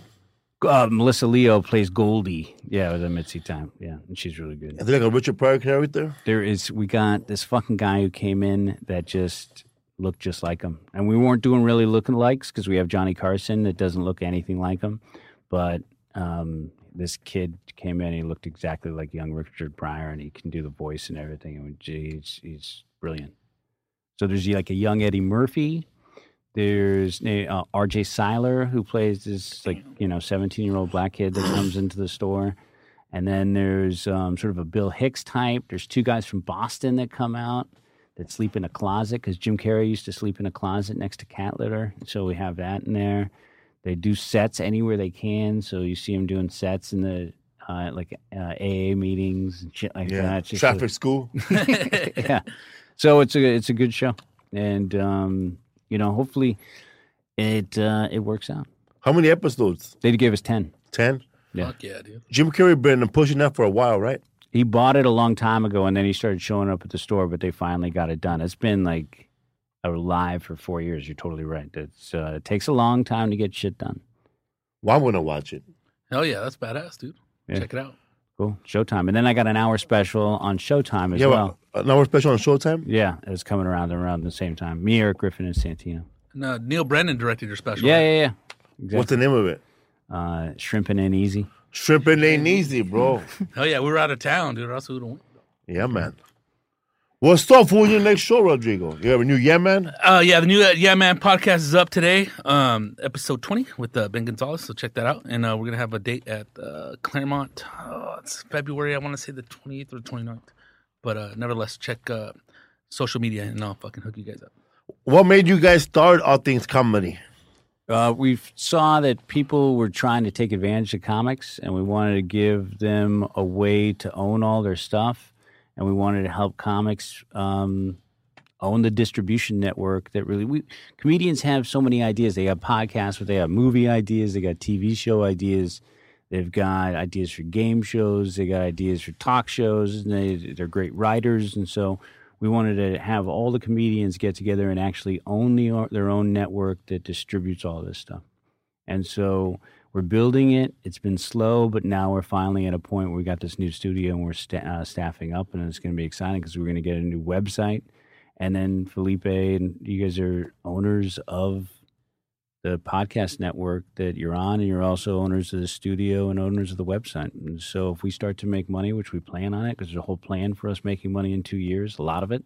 Uh, Melissa Leo plays Goldie. Yeah, it was a Mitzi time. Yeah, and she's really good. Is there like a Richard Pryor character? There is. We got this fucking guy who came in that just looked just like him, and we weren't doing really looking likes because we have Johnny Carson that doesn't look anything like him, but um, this kid came in. He looked exactly like young Richard Pryor, and he can do the voice and everything. And he's he's brilliant. So there's like a young Eddie Murphy. There's uh, R.J. Cyler who plays this like you know 17 year old black kid that comes into the store, and then there's um, sort of a Bill Hicks type. There's two guys from Boston that come out that sleep in a closet because Jim Carrey used to sleep in a closet next to cat litter. So we have that in there. They do sets anywhere they can. So you see them doing sets in the uh, like uh, AA meetings and shit like Yeah. that. It's just Traffic a- school. yeah. So it's a it's a good show, and um, you know, hopefully, it uh, it works out. How many episodes? They gave us ten. Ten. Yeah. Fuck yeah, dude. Jim Carrey been pushing that for a while, right? He bought it a long time ago, and then he started showing up at the store. But they finally got it done. It's been like alive for four years. You're totally right. It's uh, it takes a long time to get shit done. Well, wouldn't gonna watch it. Hell yeah, that's badass, dude. Yeah. Check it out. Cool. Showtime, and then I got an hour special on Showtime as yeah, well. well, an hour special on Showtime. Yeah, it's coming around around the same time. Me, Erik Griffin, and Santino. And, uh, Neal Brennan directed your special. Yeah, right? yeah, yeah. Exactly. What's the name of it? uh, shrimping Ain't easy. Shrimping ain't easy, bro. Hell yeah, we were out of town, dude. Or else we would have yeah, man. What's up? Who's your next show, Rodrigo? You have a new Yeah Man? Uh, yeah, the new uh, Yeah Man podcast is up today, um, episode 20 with uh, Ben Gonzalez. So check that out. And uh, we're going to have a date at uh, Claremont. Oh, it's February, I want to say the 28th or 29th. But uh, nevertheless, check uh, social media and I'll fucking hook you guys up. What made you guys start All Things Comedy? Uh, we saw that people were trying to take advantage of comics, and we wanted to give them a way to own all their stuff, and we wanted to help comics um, own the distribution network. That really, we comedians have so many ideas. They have podcasts, but they have movie ideas. They got TV show ideas. They've got ideas for game shows. They got ideas for talk shows. And they, they're great writers, and so we wanted to have all the comedians get together and actually own the, their own network that distributes all this stuff. And so we're building it. It's been slow, but now we're finally at a point where we got this new studio and we're uh, staffing up, and it's going to be exciting because we're going to get a new website. And then Felipe and you guys are owners of the podcast network that you're on, and you're also owners of the studio and owners of the website. And so if we start to make money, which we plan on it, because there's a whole plan for us making money in two years, a lot of it,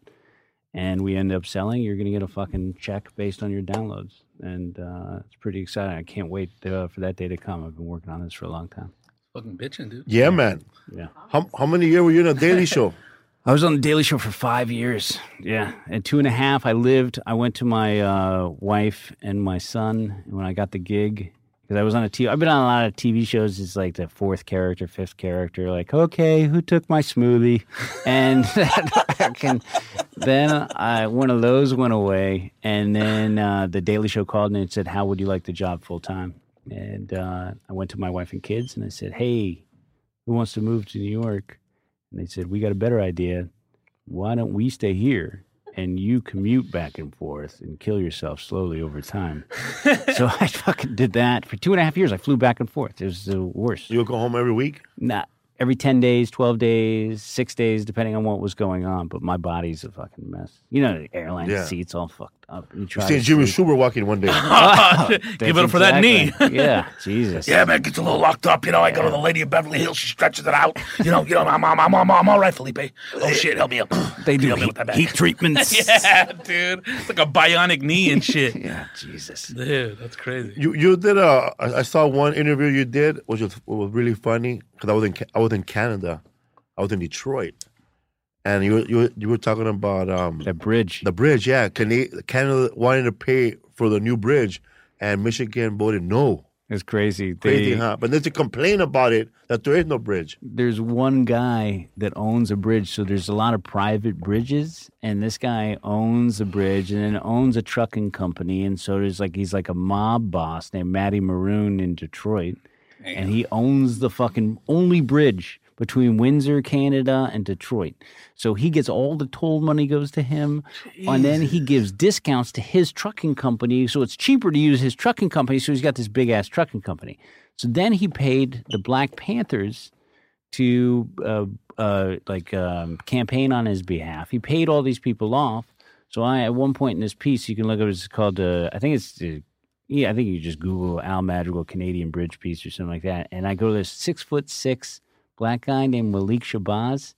and we end up selling, you're going to get a fucking check based on your downloads. And uh, it's pretty exciting. I can't wait uh, for that day to come. I've been working on this for a long time. Fucking bitching, dude. Yeah, man. Yeah. How, how many years were you in a Daily Show? I was on the Daily Show for five years. Yeah, and two and a half. I lived. I went to my uh, wife and my son when I got the gig because I was on a TV. I've been on a lot of TV shows. It's like the fourth character, fifth character. Like, okay, who took my smoothie? And can, then I, one of those went away, and then uh, the Daily Show called me and said, "How would you like the job full time?" And uh, I went to my wife and kids and I said, "Hey, who wants to move to New York?" And they said, We got a better idea. Why don't we stay here and you commute back and forth and kill yourself slowly over time. so I fucking did that for two and a half years. I flew back and forth. It was the worst. You go home every week. Not every 10 days, 12 days, six days, depending on what was going on. But my body's a fucking mess. You know, the airline Yeah. seats all fucked up. You You try seen to Jimmy sleep. Shubert walking one day. Give it up for that knee. Yeah, Jesus. Yeah, man, gets a little locked up. You know, I go to the lady of Beverly Hills. She stretches it out. You know, you know, I'm, I'm, I'm, I'm, I'm all right, Felipe. Oh shit, help me up. They do help me heat, with that back. heat treatments. yeah, dude. It's like a bionic knee and shit. Yeah, Jesus. Dude, that's crazy. You you did a I I saw one interview you did which was was really funny because I was in I was in Canada, I was in Detroit, and you were, you you were talking about um That bridge. the bridge. Yeah, Cana- Canada wanted to pay for the new bridge, and Michigan voted no. It's crazy. Crazy, They- huh? But then to complain about it that there is no bridge. there's one guy that owns a bridge so there's a lot of private bridges and this guy owns a bridge and then owns a trucking company and so there's like he's like a mob boss named Matty Moroun in detroit and he owns the fucking only bridge between windsor canada and detroit so he gets all the toll money goes to him and then he gives discounts to his trucking company so it's cheaper to use his trucking company so he's got this big ass trucking company so then he paid the black panthers to uh, uh, like um, campaign on his behalf. He paid all these people off. So I, at one point in this piece, you can look at it's called. Uh, I think it's. Uh, yeah, I think you just Google Al Madrigal Canadian Bridge piece or something like that, and I go to this six foot six black guy named Malik Shabazz,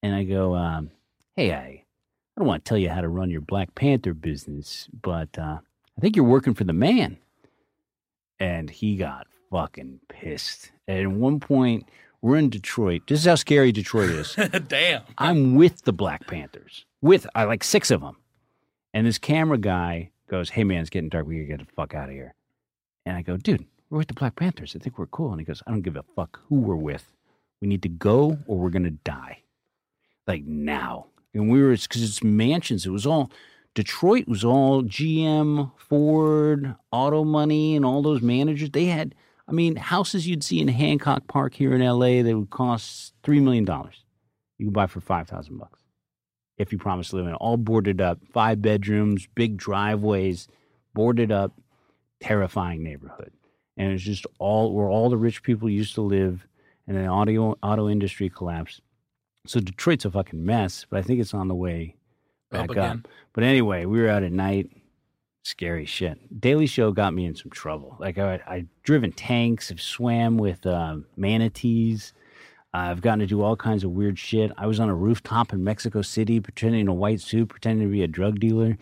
and I go, um, "Hey, I, I don't want to tell you how to run your Black Panther business, but uh, I think you're working for the man." And he got fucking pissed. And at one point, we're in Detroit. This is how scary Detroit is. Damn. I'm with the Black Panthers, with I like six of them, and this camera guy goes, "Hey man, it's getting dark. We gotta get the fuck out of here." And I go, "Dude, we're with the Black Panthers. I think we're cool." And he goes, "I don't give a fuck who we're with. We need to go, or we're gonna die, like now." And we were because it's mansions. It was all Detroit was all GM, Ford, Auto Money, and all those managers. They had, I mean, houses you'd see in Hancock Park here in LA that would cost three million dollars. You can buy for five thousand bucks if you promise to live in it. All boarded up, five bedrooms, big driveways, boarded up, terrifying neighborhood. And it's just all where all the rich people used to live, and the audio auto industry collapsed. So Detroit's a fucking mess, but I think it's on the way back Up up. But anyway, we were out at night. Scary shit. Daily Show got me in some trouble. Like I, I driven tanks, I've swam with uh, manatees. I've gotten to do all kinds of weird shit. I was on a rooftop in Mexico City, pretending in a white suit, pretending to be a drug dealer,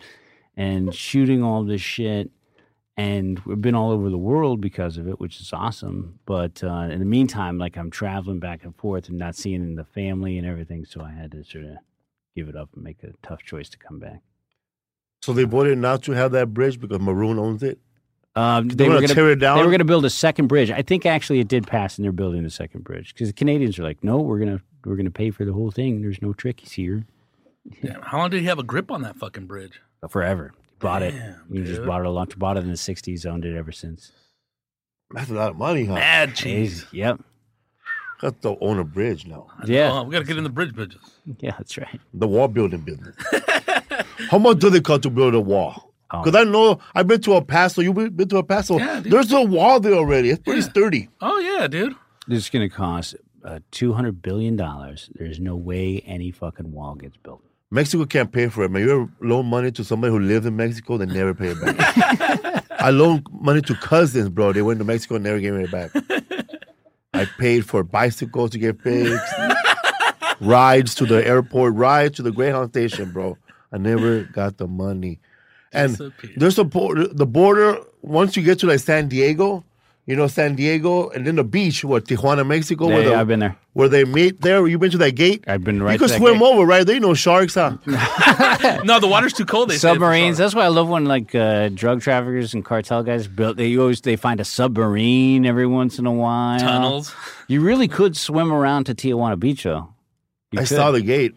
and shooting all this shit. And we've been all over the world because of it, which is awesome. But uh, in the meantime, like I'm traveling back and forth and not seeing the family and everything, so I had to sort of give it up and make a tough choice to come back. So they voted not to have that bridge because Moroun owns it. Um, They they were wanna going tear it down. They were going to build a second bridge. I think actually it did pass, and they're building the second bridge because the Canadians are like, "No, we're gonna we're gonna pay for the whole thing. There's no trickies here Damn. How long did he have a grip on that fucking bridge? forever." Bought it. Damn, You just bought it a lot. Bought it in the '60s. Owned it ever since. That's a lot of money, huh? Mad cheese. Yep. Got to own a bridge now. Yeah. Oh, we got to get in the bridge business. Yeah, that's right. The wall building business. How much do they cost to build a wall? Oh. Because I know I've been to El Paso. You've been been to El Paso. Yeah, dude. There's a wall there already. It's pretty sturdy. Oh yeah, dude. This is going to cost uh, two hundred billion dollars. There's no way any fucking wall gets built. Mexico can't pay for it, man. You ever loan money to somebody who lives in Mexico, they never pay it back. I loaned money to cousins, bro. They went to Mexico and never gave me it back. I paid for bicycles to get fixed, rides to the airport, rides to the Greyhound station, bro. I never got the money. And there's a the border, once you get to like San Diego, you know, San Diego, and then the beach, what, Tijuana, Mexico, Yeah, where, the, yeah, I've been there. where they meet there. You been to that gate? I've been right You to could that swim gate. over, right? There ain't no sharks, huh? No, the water's too cold. They submarines. That's why I love when like uh, drug traffickers and cartel guys build. They always they find a submarine every once in a while. Tunnels. You really could swim around to Tijuana Beach though. You I could. saw the gate.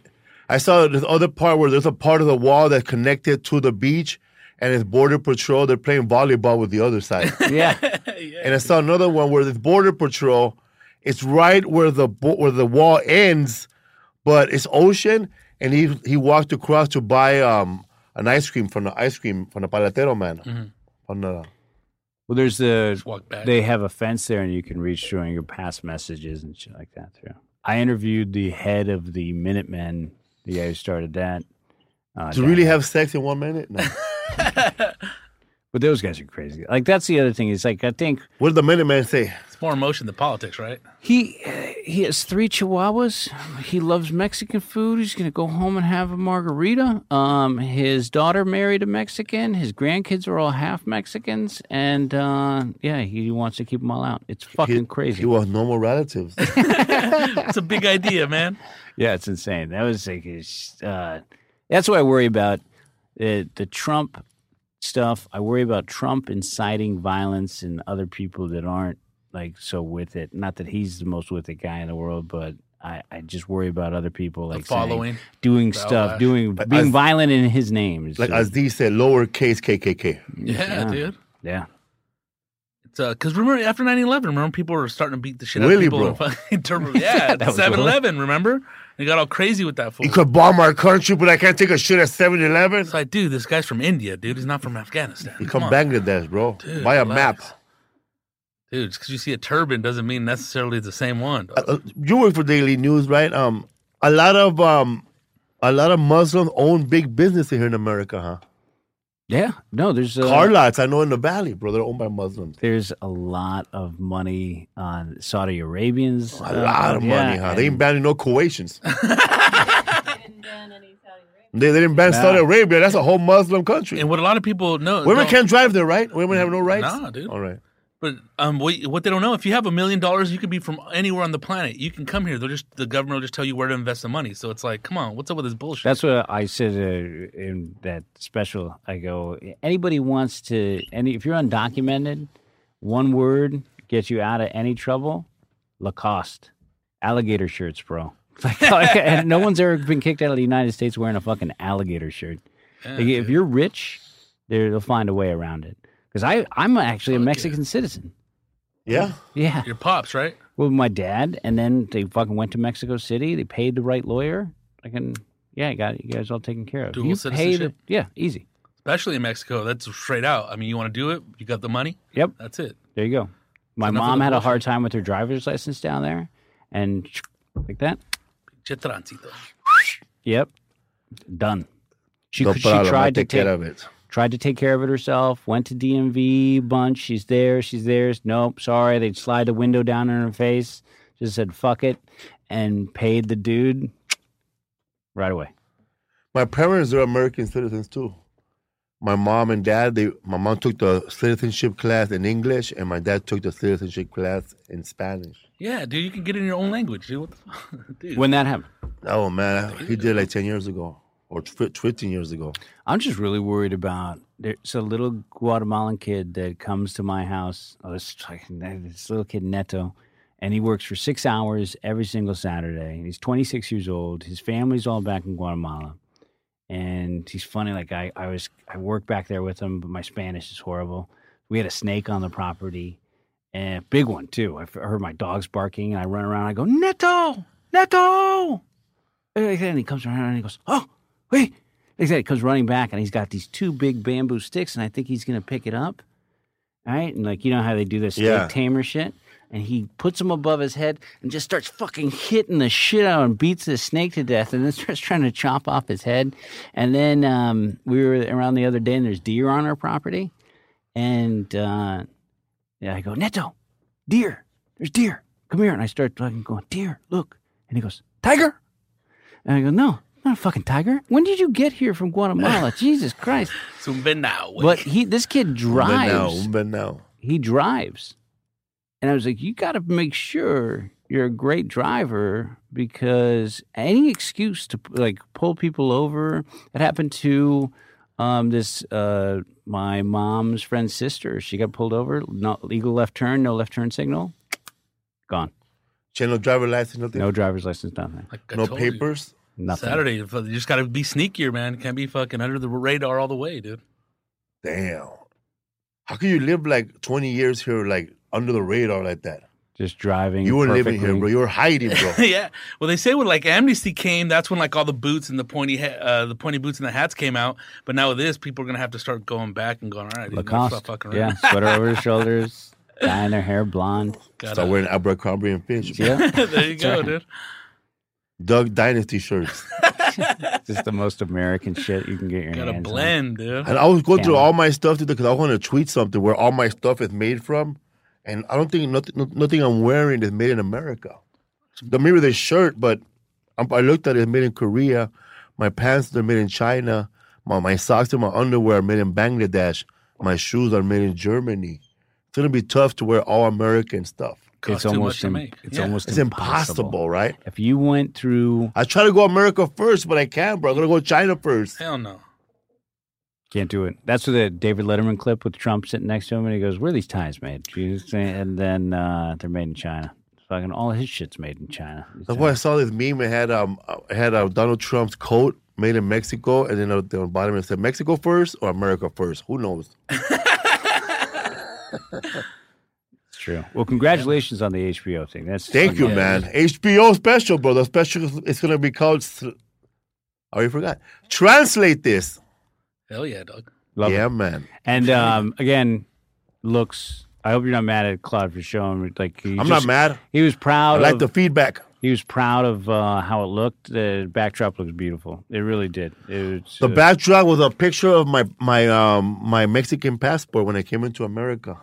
I saw the other part where there's a part of the wall that connected to the beach, and it's border patrol. They're playing volleyball with the other side. Yeah, and I saw another one where there's border patrol. It's right where the where the wall ends, but it's ocean, and he he walked across to buy um an ice cream from the ice cream from the paletero man. Mhm. On the Well, there's the Just walk back. they have a fence there, and you can reach through and your past messages and shit like that through. I interviewed the head of the Minutemen, the guy who started that. Uh, to really have sex in one minute? No. but those guys are crazy. Like that's the other thing. Is like I think what did the Minuteman say? it's more emotion than politics, right? He he has three chihuahuas. He loves Mexican food. He's gonna go home and have a margarita. Um, his daughter married a Mexican. His grandkids are all half Mexicans, and uh, yeah, he wants to keep them all out. It's fucking He, crazy. he was normal relatives. It's a big idea, man. yeah, it's insane. That was like, it's, uh, that's what I worry about. Uh, the Trump stuff. I worry about Trump inciting violence in other people that aren't like so with it. Not that he's the most with it guy in the world, but I, I just worry about other people like saying- following, doing the stuff, backlash. doing But being as- violent in his name. It's like just- as D said, lowercase KKK. Yeah, dude. yeah. It's because remember after 9-11, remember people were starting to beat the shit out Really, of people. bro? in fucking Turbo- yeah, That was 7-Eleven. Remember? They got all crazy with that fool. You could bomb our country, but I can't take a shit at 7-Eleven. It's like, dude, this guy's from India, dude. He's not from Afghanistan. You Come come. Bangladesh, bro. Dude, Buy a relax. map. Dude, just because you see a turban doesn't mean necessarily it's the same one. dog. Uh, you work for Daily News, right? Um, a lot of um, a lot of Muslims own big businesses here in America, huh? Yeah. No, there's uh, Car lots, I know in the Valley, bro. They're owned by Muslims. there's a lot of money on Saudi Arabians. A uh, lot of yeah, money, huh? They ain't and- banning no Kuwaitians. They, they didn't ban Saudi Arabia. That's a whole Muslim country. and what a lot of people know. Women don't- can't drive there, right? Women have no rights. Nah, dude. All right. But um, what, what they don't know, if you have a million dollars, you could be from anywhere on the planet. You can come here. They'll just the government will just tell you where to invest the money. So it's like, come on, what's up with this bullshit? That's what I said uh, in that special. I go, anybody wants to, any if you're undocumented, one word gets you out of any trouble. Lacoste, alligator shirts, bro. Like, and no one's ever been kicked out of the United States wearing a fucking alligator shirt. Like, if you're rich, they'll find a way around it. Because I, I'm actually a Mexican citizen. Yeah. Yeah. Your pops, right? Well, my dad, and then they fucking went to Mexico City. They paid the right lawyer. I can, yeah, I got. You guys all taken care of. Dual you pay the, citizenship? yeah, easy. Especially in Mexico, that's straight out. I mean, you want to do it, you got the money. Yep. That's it. There you go. My enough mom had a hard time with her driver's license down there, and like that. Che tránsito. Yep, done. She No she tried to take care of it. Tried to take care of it herself. Went to DMV bunch. She's there. She's there. Nope. Sorry. They'd slide the window down in her face. Just said fuck it, and paid the dude right away. My parents are American citizens too. My mom and dad, they my mom took the citizenship class in English, and my dad took the citizenship class in Spanish. Yeah, dude, you can get it in your own language, dude. What the fuck? dude. When that happened. Oh man, he did it like ten years ago or tw- fifteen years ago. I'm just really worried about there's a little Guatemalan kid that comes to my house. Oh, this, this little kid Neto, and he works for six hours every single Saturday. He's 26 years old. His family's all back in Guatemala, and he's funny. Like I, I was, I work back there with him, but my Spanish is horrible. We had a snake on the property, and a big one too. I heard my dogs barking, and I run around. I go Neto, Neto, and he comes around and he goes, oh, wait. Like that, he comes running back and he's got these two big bamboo sticks, and I think he's gonna pick it up. All right, and like you know how they do this Yeah. tamer shit, and he puts them above his head and just starts fucking hitting the shit out and beats the snake to death, and then starts trying to chop off his head. And then um, we were around the other day, and there's deer on our property, and uh, yeah, I go Neto, deer, there's deer, come here, and I start fucking going deer, look, and he goes tiger, and I go no. Not a fucking tiger. When did you get here from Guatemala? Jesus Christ! Zumba now. But he, this kid But now, drives. but now, He drives, and I was like, you got to make sure you're a great driver because any excuse to like pull people over. it happened to um, this uh, my mom's friend's sister. She got pulled over. Not legal left turn. No left turn signal. Gone. she had no driver license, nothing, No driver's license. Nothing. Like no told you. papers. Nothing. Saturday, you just got to be sneakier, man. Can't be fucking under the radar all the way, dude. Damn, how can you live like twenty years here, like under the radar like that? just driving. You weren't living here, bro. You were hiding, bro. yeah. Well, they say when like amnesty came, that's when like all the boots and the pointy ha- uh, the pointy boots and the hats came out. But now with this, people are gonna have to start going back and going, all right, these motherfuckers Lacoste. fucking Yeah, around. sweater over the shoulders, dyeing their hair blonde. Start wearing Abercrombie and Fitch. Yeah, there you go, right. dude. Duck Dynasty shirts. just the most American shit you can get your Got a hands on. blend, dude. And I was going through all my stuff today because I want to tweet something where all my stuff is made from, and I don't think nothing, nothing I'm wearing is made in America. The maybe the shirt, but I'm, I looked at it, it's made in Korea. My pants are made in China. My my socks and my underwear are made in Bangladesh. My shoes are made in Germany. It's gonna be tough to wear all American stuff. Costs It's too almost much to im- make. it's Yeah. almost It's impossible, right? If you went through, I try to go America first, but I can't, bro. I'm gonna go China first. Hell no. can't do it. That's what the David Letterman clip with Trump sitting next to him, and he goes, "Where are these ties made?" Jesus, and then uh, they're made in China. Fucking all his shit's made in China. That's why I saw this meme. It had um, it had uh, Donald Trump's coat made in Mexico, and then on the bottom it said Mexico first or America first. Who knows? It's true. Well, congratulations on the HBO thing. That's Thank you, man. HBO special, bro. The special is gonna be called. Oh, you forgot. Translate this. Hell yeah, dog. Love yeah, it. man. And um, again, looks. I hope you're not mad at Claude for showing. Like he I'm just- not mad. He was proud. I like of, the feedback. He was proud of uh, how it looked. The backdrop looks beautiful. It really did. It was, The uh, backdrop was a picture of my my um my Mexican passport when I came into America.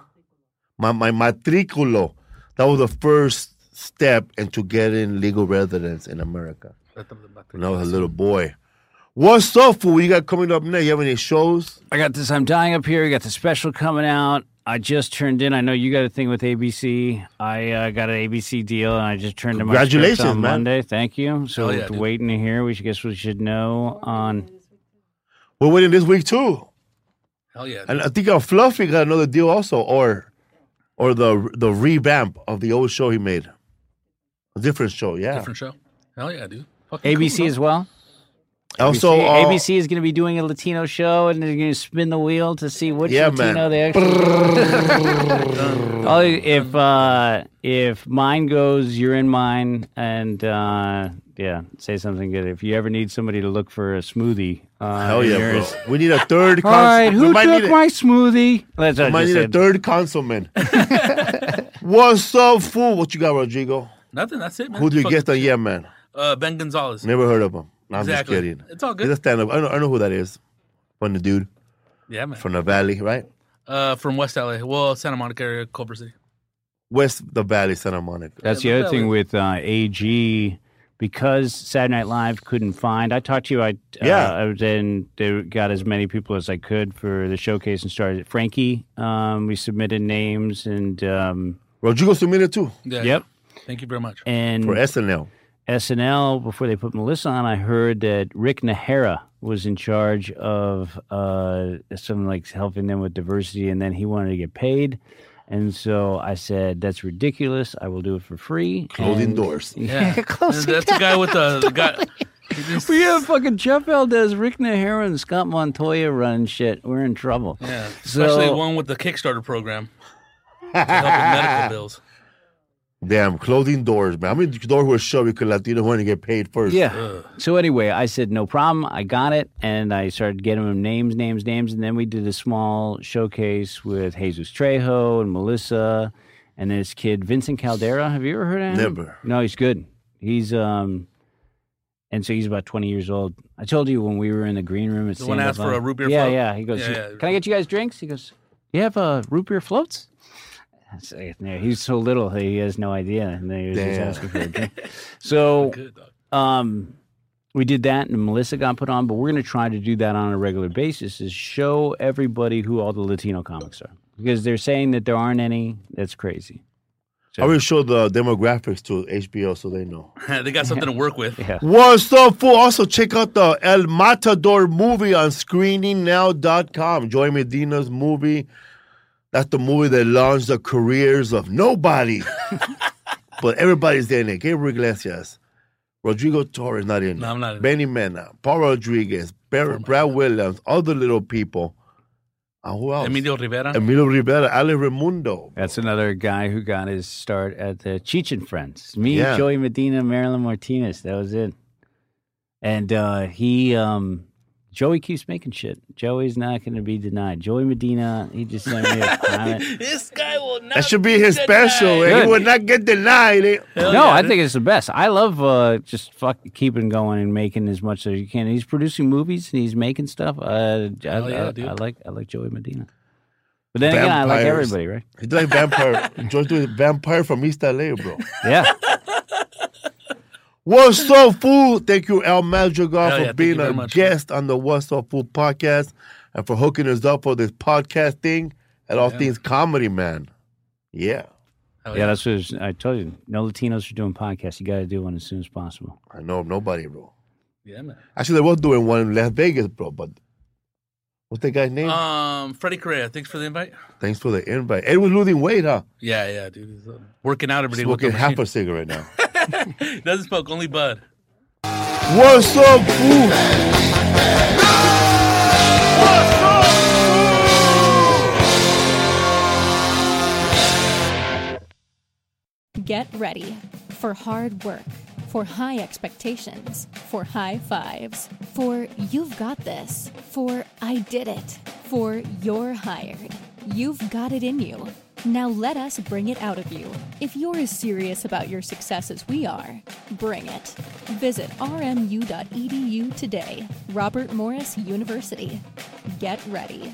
My my matriculo. That was the first step into getting legal residence in America. When I was a little boy. What's up, fool? What you got coming up next? You have any shows? I got this. I'm dying up here. We got the special coming out. I just turned in. I know you got a thing with ABC. I uh, got an ABC deal, and I just turned in my script Congratulations, on man. Monday. Thank you. So Hell yeah, waiting to hear. We should guess we should know on. We're waiting this week too. Hell yeah. And I think our Fluffy got another deal also, or or the the revamp of the old show he made. A different show, yeah. Different show. Hell yeah, dude. Fucking ABC cool, as well. Also, ABC, uh, ABC is going to be doing a Latino show, and they're going to spin the wheel to see which Yeah, Latino man. they actually. Oh, if uh, if mine goes, you're in mine, and uh, yeah, say something good. If you ever need somebody to look for a smoothie, uh, Hell yeah, bro. We need a third. All right, cons- who we might took need a- my smoothie? That's what I might just need a said. third councilman. What's up, fool? What you got, Rodrigo? Nothing. That's it, man. Who do you Fuck- get the yeah man? Uh, Ben Gonzalez. Never heard of him. No, I'm Exactly. just kidding. It's all He's good. a stand up. I know, I know who that is. From the dude Yeah, man. from the valley, right? Uh, from West LA. Well, Santa Monica area, Culver City. West the Valley, Santa Monica. That's the other but thing with uh, AG because Saturday Night Live couldn't find. I talked to you. I Yeah. Uh, I was in. They got as many people as I could for the showcase and started. Frankie, um, we submitted names and um, Rodrigo submitted too Yeah. yep. Thank you very much. And for SNL. SNL before they put Melissa on. I heard that Rick Najera was in charge of uh, something like helping them with diversity, and then he wanted to get paid. And so I said, "That's ridiculous. I will do it for free." Closing And- doors. Yeah. closing That's the guy with the, the guy. he just- We have fucking Jeff Valdez, Rick Najera, and Scott Montoya running shit. We're in trouble. Yeah, especially So- one with the Kickstarter program to help with medical bills. Damn, closing doors, man. How many doors were shut because Latino want to get paid first? Yeah. So anyway, I said no problem. I got it, and I started getting them names, names, names, and then we did a small showcase with Jesus Trejo and Melissa, and this kid Vincent Caldera. Have you ever heard of him? Never. No, he's good. He's um, and so he's about twenty years old. I told you when we were in the green room at The one Stand Up asked for a root beer Yeah, float? yeah. Yeah. He goes, Yeah, yeah. "Can I get you guys drinks?" He goes, "You have uh, root beer floats." I say, "Yeah, He's so little, he has no idea, and then he was just asking for a drink. So um, we did that, and Melissa got put on. But we're going to try to do that on a regular basis: is show everybody who all the Latino comics are, because they're saying that there aren't any. That's crazy. I will show the demographics to HBO so they know. they got something to work with. Yeah. What's up, fool? Also, check out the El Matador movie on screeningnow.com. Joey Medina's movie. That's the movie that launched the careers of nobody. but everybody's in it. Gabriel Iglesias, Rodrigo Torres not in No, it. I'm not in it. Benny Mena, Paul Rodriguez, Bar- Brad Williams, other little people. Uh, who else? Emilio Rivera. Emilio Rivera, Ale Reymundo. That's another guy who got his start at the Cheech and Friends. Me, Yeah. Joey Medina, Marilyn Martinez. That was it. And uh, he, um, Joey keeps making shit. Joey's not going to be denied. Joey Medina, he just sent me a comment. this guy will not. That should be his deny. special. He Good. would not get denied. Hell no, yeah, I think it's the best. I love uh, just fuck keeping going and making as much as you can. He's producing movies and he's making stuff. Uh, I, yeah, I- dude. I like I like Joey Medina. But then again, I like everybody, right? He's like vampire. George doing vampire from East LA, bro. Yeah. What's up, fool? Thank you, Al Madrigal, Hell for yeah, being a much. guest on the What's Up Fool podcast and for hooking us up for this podcast thing and all things comedy, man. Yeah, Hell yeah, that's what was- I told you. No Latinos are doing podcasts. You got to do one as soon as possible. I know nobody, bro. Yeah, man. Actually, they was doing one in Las Vegas, bro, but what's that guy's name? Um, Freddie Correa. Thanks for the invite. Thanks for the invite. Ed was losing weight, huh? Yeah, yeah, dude. He's uh, working out every day. with Smoking the half a machine. cigarette now. Doesn't smoke, only bud. What's up, fool? Get ready for hard work, for high expectations, for high fives, for you've got this, for I did it, for you're hired. You've got it in you. Now let us bring it out of you. If you're as serious about your success as we are, bring it. Visit rmu.edu today. Robert Morris University. Get ready.